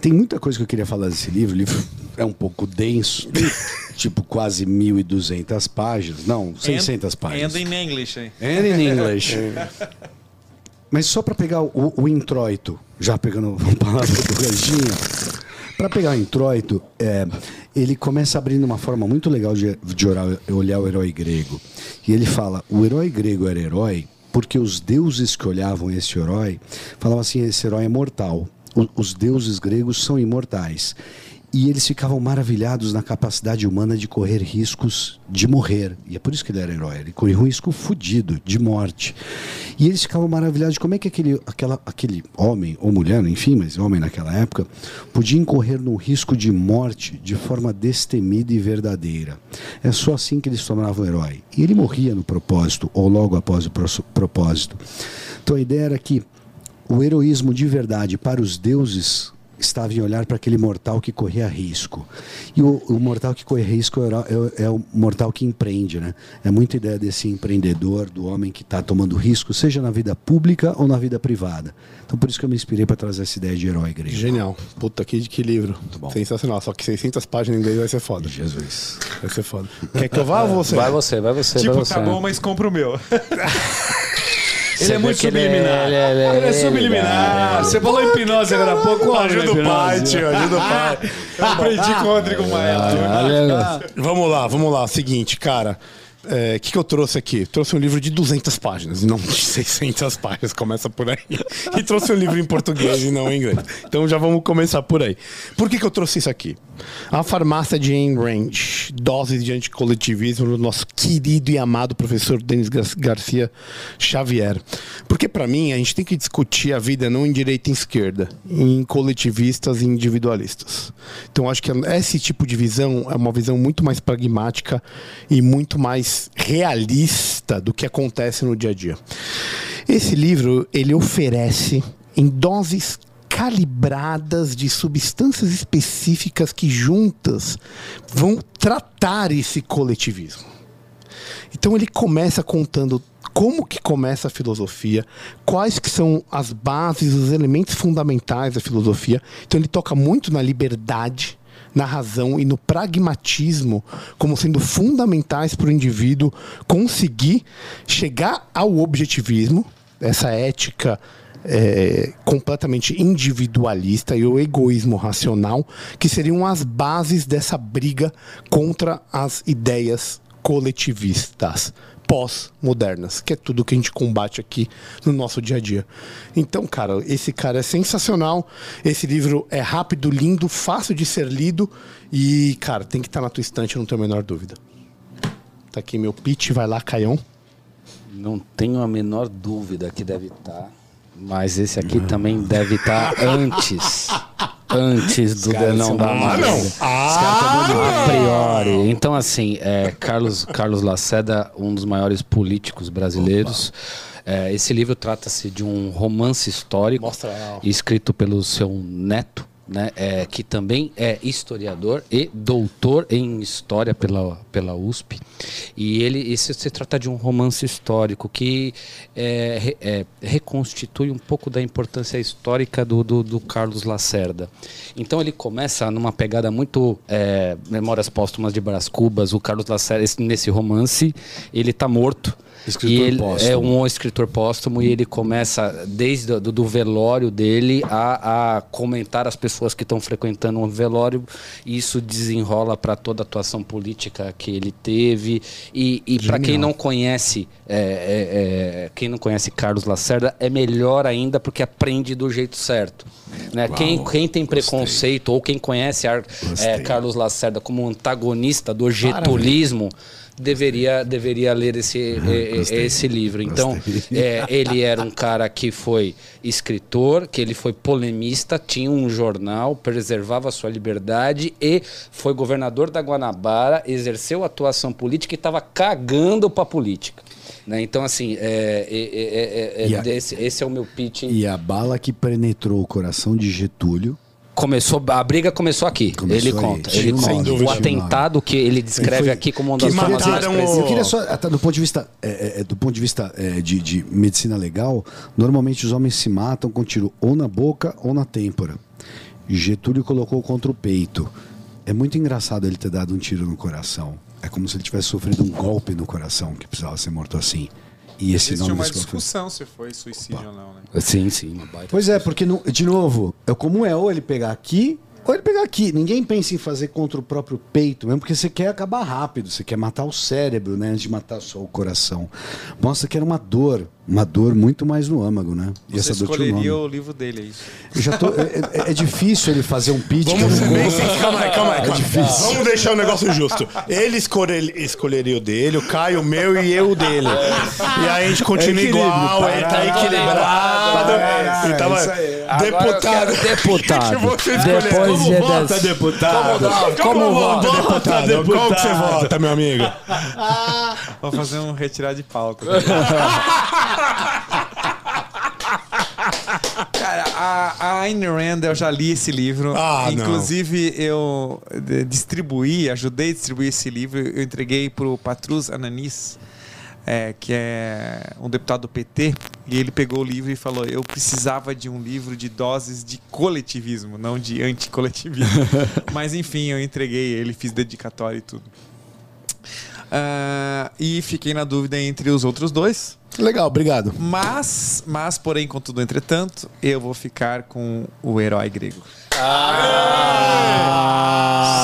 Tem muita coisa que eu queria falar desse livro. O livro é um pouco denso, tipo quase 1.200 páginas. Não, 600 páginas. And in English, hein? And in English. Mas só para pegar o, o introito, já pegando a palavra do Reginha, para pegar o introito, é, ele começa abrindo uma forma muito legal de, de olhar o herói grego. E ele fala: o herói grego era herói porque os deuses que olhavam esse herói falavam assim: esse herói é mortal. Os deuses gregos são imortais. E eles ficavam maravilhados na capacidade humana de correr riscos de morrer. E é por isso que ele era herói. Ele corria um risco fudido de morte. E eles ficavam maravilhados de como é que aquele, aquela, aquele homem ou mulher, enfim, mas homem naquela época, podia incorrer num risco de morte de forma destemida e verdadeira. É só assim que eles tornavam herói. E ele morria no propósito, ou logo após o pro- propósito. Então a ideia era que o heroísmo de verdade para os deuses estava em olhar para aquele mortal que corria risco. E o, o mortal que corre risco é, é- é o mortal que empreende, né? É muita ideia desse empreendedor, do homem que está tomando risco, seja na vida pública ou na vida privada. Então por isso que eu me inspirei para trazer essa ideia de herói grego. Genial. Puta, que, que livro. Sensacional. Só que 600 páginas em inglês vai ser foda. Jesus. Vai ser foda. Quer que eu vá ou você? Vai você, vai você. Tipo, vai você. tá bom, mas compra o meu. Você Ele é muito é- subliminar. ele é- ele é- Ele é subliminar. Você falou hipnose agora há pouco. Ajuda o pai, tio. Ajuda o pai. Aprendi com o Rodrigo Maia. Vamos lá, vamos lá. Seguinte, cara. O que, que eu trouxe aqui? Trouxe um livro de 200 páginas, não de 600 páginas, começa por aí. E trouxe um livro em português e não em inglês. Então já vamos começar por aí. Por que, que eu trouxe isso aqui? A farmácia de Ayn Rand, Doses de Anticoletivismo, do nosso querido e amado professor Denis Gar- Garcia Xavier. Porque, para mim, a gente tem que discutir a vida não em direita e esquerda, em coletivistas e individualistas. Então, acho que esse tipo de visão é uma visão muito mais pragmática e muito mais realista do que acontece no dia a dia. Esse livro, ele oferece em doses calibradas de substâncias específicas que juntas vão tratar esse coletivismo. Então ele começa contando como que começa a filosofia, quais que são as bases, os elementos fundamentais da filosofia. Então ele toca muito na liberdade, na razão e no pragmatismo como sendo fundamentais para o indivíduo conseguir chegar ao objetivismo, essa ética é, completamente individualista e o egoísmo racional, que seriam as bases dessa briga contra as ideias coletivistas pós-modernas, que é tudo que a gente combate aqui no nosso dia a dia. Então, cara, esse cara é sensacional. Esse livro é rápido, lindo, fácil de ser lido e, cara, tem que estar na tua estante, não tenho a menor dúvida. Tá aqui meu pitch, vai lá, Caião. Não tenho a menor dúvida que deve estar. Mas esse aqui também deve estar antes. Antes do Denão da Massa. A priori. Então, assim, é, Carlos, Carlos Lacerda, um dos maiores políticos brasileiros. É, esse livro trata-se de um romance histórico Mostra escrito pelo seu neto, né, é, que também é historiador e doutor em história pela, pela USP. E ele isso se trata de um romance histórico que é, é, reconstitui um pouco da importância histórica do, do, do Carlos Lacerda. Então ele começa numa pegada muito é, Memórias Póstumas de Brás Cubas. O Carlos Lacerda, esse- nesse romance, ele está morto. Escritor e ele póstumo. é um escritor póstumo e ele começa desde do, do velório dele a, a comentar as pessoas que estão frequentando o velório. E isso desenrola para toda a atuação política que ele teve. E, e para quem não conhece é, é, é, quem não conhece Carlos Lacerda é melhor ainda porque aprende do jeito certo né? quem, quem tem preconceito ou quem conhece é, Carlos Lacerda como antagonista do getulismo deveria deveria ler esse eh, eh, esse livro. Então é, ele era um cara que foi escritor que ele foi polemista tinha um jornal preservava sua liberdade e foi governador da Guanabara exerceu atuação política e estava cagando para política né? então assim é, é, é, é, a- desse- esse é o meu pitch. E a bala que penetrou o coração de Getúlio Começou, a briga começou aqui. Começou ele aí. conta. Ele um conta. o um atentado que ele descreve Ele aqui como uma que das formas mais mataram o- expressivas. Eu queria só, até do ponto de vista, é, é, é, do ponto de, vista é, de, de medicina legal, normalmente os homens se matam com tiro ou na boca ou na têmpora. Getúlio colocou contra o peito. É muito engraçado ele ter dado um tiro no coração. É como se ele tivesse sofrido um golpe no coração que precisava ser morto assim. E esse Existe nome uma discussão se foi suicídio ou não, né? Sim, sim. Uma baita Pois é, porque, não- de novo, é como é, ou ele pegar aqui, ou ele pegar aqui. Ninguém pensa em fazer contra o próprio peito, mesmo porque você quer acabar rápido, você quer matar o cérebro, né, antes de matar só o coração. Mostra que era uma dor uma dor muito mais no âmago, né? E Você essa dor tinha um escolheria nome. o livro dele, é isso. Eu já tô, é, é- é difícil ele fazer um pitch. Vamos ser bem sinceros. Calma aí, calma aí. É calma aí. difícil. Vamos deixar o negócio justo. Ele escolher- escolheria o dele, o Caio o meu e eu o dele. E aí a gente continua É igual, tá? ele tá equilibrado. É, E isso aí. Deputado. deputado. que você escolher? Depois Como de vota, dez- deputado? Como vota, vota, deputado? Qual que você vota, meu amigo? Vou fazer um retirar de pauta. Cara, a, a Ayn Rand, eu já li esse livro. Ah, não. Inclusive, eu de- distribuí, ajudei a distribuir esse livro. Eu entreguei pro Patrus Ananis, é, que é um deputado do PT, e ele pegou o livro e falou: Eu precisava de um livro de doses de coletivismo, não de anticoletivismo. Mas enfim, eu entreguei ele, fiz dedicatório e tudo. Ah, e fiquei na dúvida entre os outros dois. Legal, obrigado. Mas, mas, porém, contudo, entretanto, eu vou ficar com o herói grego.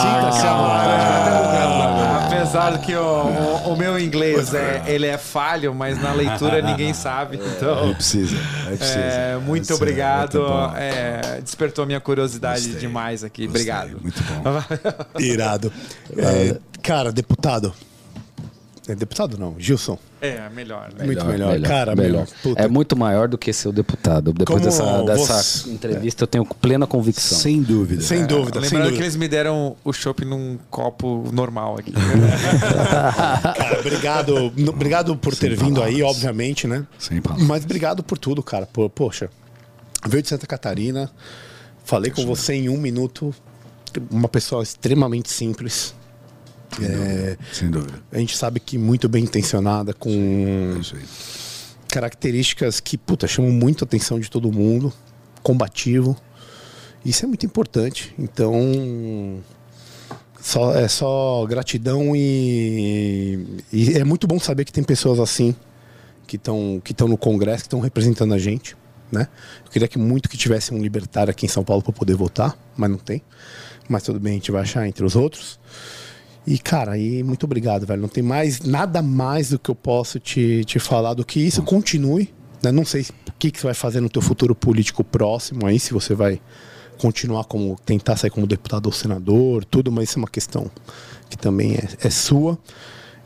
Sinta-se à vontade. Apesar que o, o- o meu inglês é, ele é falho, mas na leitura ninguém sabe. Então, Ele precisa. Ele precisa. é, muito é obrigado. muito. É, despertou minha curiosidade Gostei, demais aqui. Gostei, Obrigado. Muito bom. Irado. É, cara, deputado. É deputado não, Gilson. É, melhor. Né? Muito melhor. Cara, melhor. Puta. É muito maior do que ser o deputado. Depois Como dessa, dessa você- entrevista, eu tenho plena convicção. Sem dúvida. Sem dúvida, sem Lembrando que dúvida. eles me deram o chopp num copo normal aqui. Cara, obrigado, obrigado por ter vindo aí, palavras. obviamente, né? Sem palavras. Mas obrigado por tudo, cara. Por, poxa, veio de Santa Catarina, falei com você em um minuto, uma pessoa extremamente simples. É, Sem dúvida. a gente sabe que muito bem intencionada, É com isso aí. características que, puta, chamam muito a atenção de todo mundo, combativo. Isso é muito importante. Então, só, é só gratidão e, e é muito bom saber que tem pessoas assim que estão que no Congresso, que estão representando a gente, né? Eu queria que muito que tivesse um libertário aqui em São Paulo para poder votar, mas não tem. Mas tudo bem, a gente vai achar entre os outros. E, cara, aí muito obrigado, velho. Não tem mais nada mais do que eu posso te, te falar do que isso. Continue. Né? Não sei o que, que você vai fazer no teu futuro político próximo aí, se você vai continuar como tentar sair como deputado ou senador, tudo, mas isso é uma questão que também é, é sua.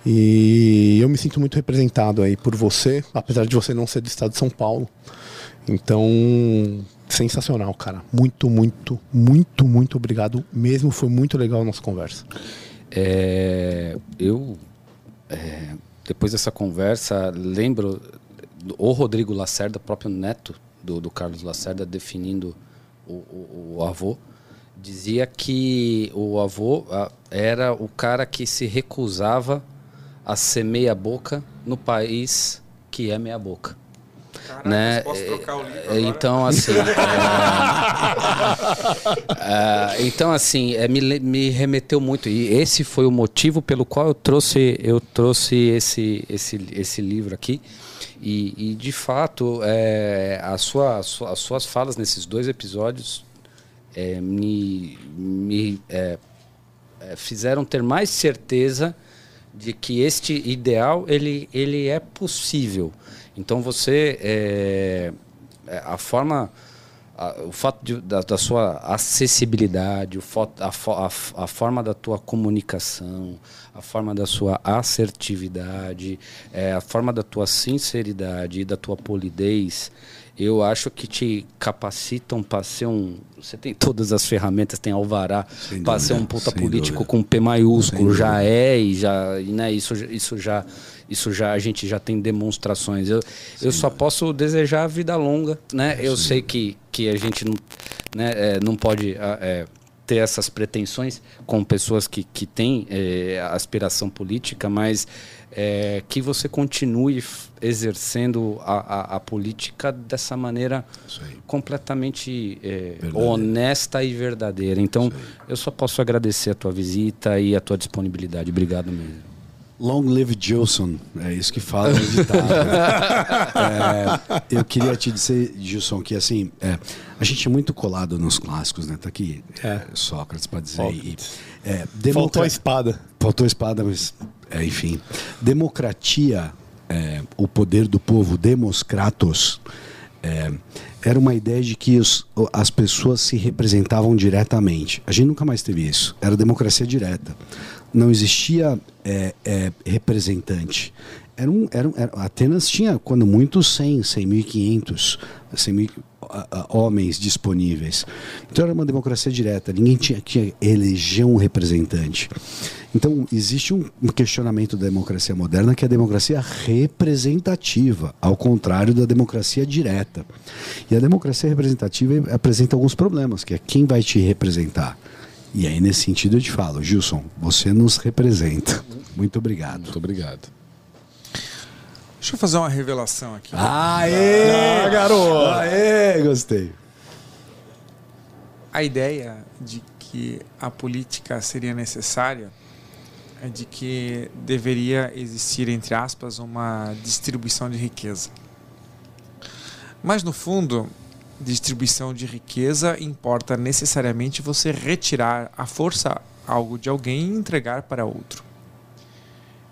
E eu me sinto muito representado aí por você, apesar de você não ser do estado de São Paulo. Então, sensacional, cara. Muito, muito, muito, muito obrigado mesmo. Foi muito legal a nossa conversa. É, eu, é, depois dessa conversa, lembro o Rodrigo Lacerda, próprio neto do, do Carlos Lacerda, definindo o, o- o avô, dizia que o avô era o cara que se recusava a ser meia boca no país que é meia boca. Caraca, né? posso trocar o livro É, agora? Então, assim. é, é, então, assim, é, me, me remeteu muito. E esse foi o motivo pelo qual eu trouxe, eu trouxe esse, esse, esse livro aqui. E, e, de fato, é, a sua, a sua- as suas falas nesses dois episódios é, me, me é, é, fizeram ter mais certeza de que este ideal ele, ele é possível. Então você é, é, a forma a- o fato de- da, da sua acessibilidade, o fo- a, a a forma da tua comunicação, a forma da sua assertividade, é, a forma da tua sinceridade e da tua polidez, eu acho que te capacitam para ser um. Você tem todas as ferramentas, tem alvará para ser um puta político dúvida. com P maiúsculo, já é e já né, isso, isso já isso já a gente já tem demonstrações. Eu, eu só posso desejar vida longa, né? Eu sei que, que a gente não, né, é, não pode é, ter essas pretensões com pessoas que, que têm é, aspiração política, mas é, que você continue exercendo a, a, a política dessa maneira completamente é, honesta e verdadeira. Então, eu só posso agradecer a tua visita e a tua disponibilidade. Obrigado mesmo. Long live Gilson, é isso que fala no ditado. É, eu queria te dizer, Gilson, que assim, é, a gente é muito colado nos clássicos, né? Tá aqui é, Sócrates para dizer. E, é, Faltou a espada. Faltou a espada, mas é, enfim. Democratia é, o poder do povo, demos kratos, é, era uma ideia de que os, as pessoas se representavam diretamente. A gente nunca mais teve isso. Era democracia direta. Não existia é, é, representante. Era um, era, um, era, Atenas tinha, quando muito, 100, 100.500 100 mil, homens disponíveis. Então era uma democracia direta. Ninguém tinha que eleger um representante. Então, existe um questionamento da democracia moderna que é a democracia representativa, ao contrário da democracia direta. E a democracia representativa apresenta alguns problemas, que é quem vai te representar. E aí, nesse sentido, eu te falo, Gilson, você nos representa. Muito obrigado. Muito obrigado. Deixa eu fazer uma revelação aqui. Aê! Ah, garoto! Aê, gostei. A ideia de que a política seria necessária é de que deveria existir, entre aspas, uma distribuição de riqueza. Mas, no fundo, distribuição de riqueza importa necessariamente você retirar à força algo de alguém e entregar para outro.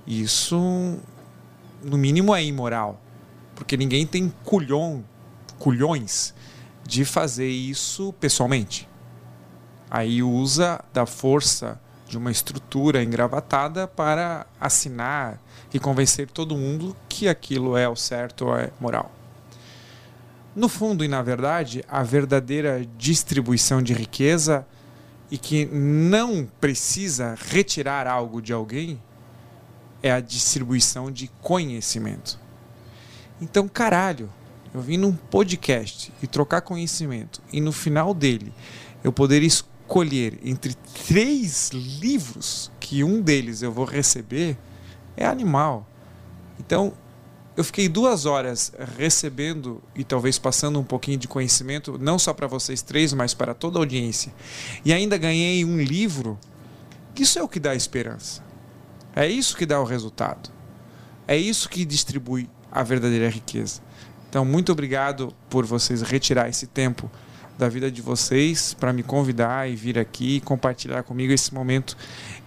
Isso, no mínimo, é imoral, porque ninguém tem culhão, culhões de fazer isso pessoalmente. Aí usa da força de uma estrutura engravatada para assinar e convencer todo mundo que aquilo é o certo é moral. No fundo e na verdade, a verdadeira distribuição de riqueza e que não precisa retirar algo de alguém é a distribuição de conhecimento. Então, caralho, eu vim num podcast e trocar conhecimento e no final dele eu poder escolher entre três livros que um deles eu vou receber é animal. Então, eu fiquei duas horas recebendo e talvez passando um pouquinho de conhecimento, não só para vocês três, mas para toda a audiência. E ainda ganhei um livro. Isso é o que dá esperança. É isso que dá o resultado. É isso que distribui a verdadeira riqueza. Então, muito obrigado por vocês retirar esse tempo da vida de vocês para me convidar e vir aqui e compartilhar comigo esse momento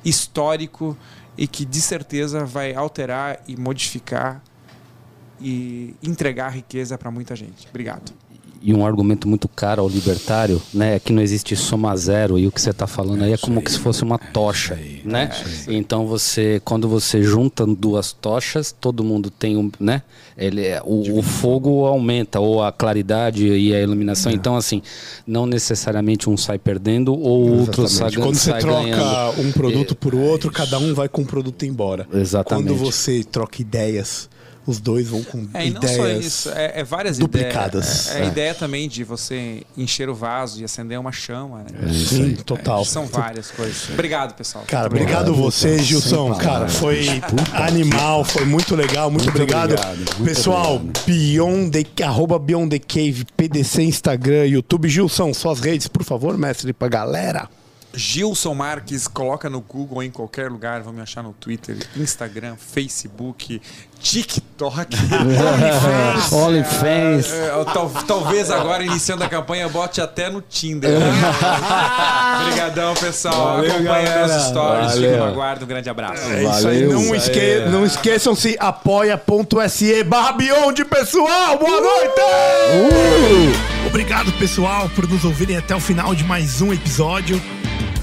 histórico e que de certeza vai alterar e modificar e entregar riqueza para muita gente. Obrigado e um argumento muito caro ao libertário, né, é que não existe soma zero e o que você está falando aí é como se fosse uma tocha, né? Então você, quando você junta duas tochas, todo mundo tem um, né? Ele, é, o, o fogo aumenta ou a claridade e a iluminação. É. Então assim, não necessariamente um sai perdendo ou o outro sai ganhando. Quando você troca ganhando. um produto por outro, cada um vai com um produto embora. Exatamente. Quando você troca ideias os dois vão com é, ideias e não só isso, é, é várias duplicadas. Ideias, é, é, a ideia também de você encher o vaso e acender uma chama. Né? É Sim, total. são várias coisas. Obrigado, pessoal. Cara, obrigado você, Gilson. Cara, foi animal, foi muito legal. Muito, muito obrigado. obrigado muito pessoal, obrigado. Beyond the, arroba Beyond the Cave, PDC, Instagram, YouTube. Gilson, suas redes, por favor, mestre, pra galera. Gilson Marques, coloca no Google em qualquer lugar, vão me achar no Twitter, Instagram, Facebook, TikTok, OnlyFans. É, é, tal, talvez agora, iniciando a campanha, bote até no Tinder. Obrigadão, pessoal. Valeu, Acompanhe meus stories. Fico no aguardo. Um grande abraço. É isso aí. Não, esque não esqueçam-se, apoia.se barra pessoal. Boa noite! Uh! Obrigado, pessoal, por nos ouvirem até o final de mais um episódio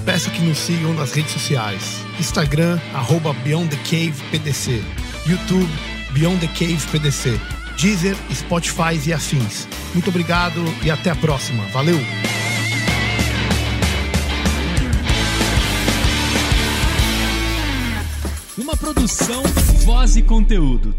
peço que nos sigam nas redes sociais. Instagram, arroba Beyond the Cave PDC. YouTube, Beyond the Cave PDC. Deezer, Spotify e afins. Muito obrigado e até a próxima. Valeu! Uma produção, voz e conteúdo.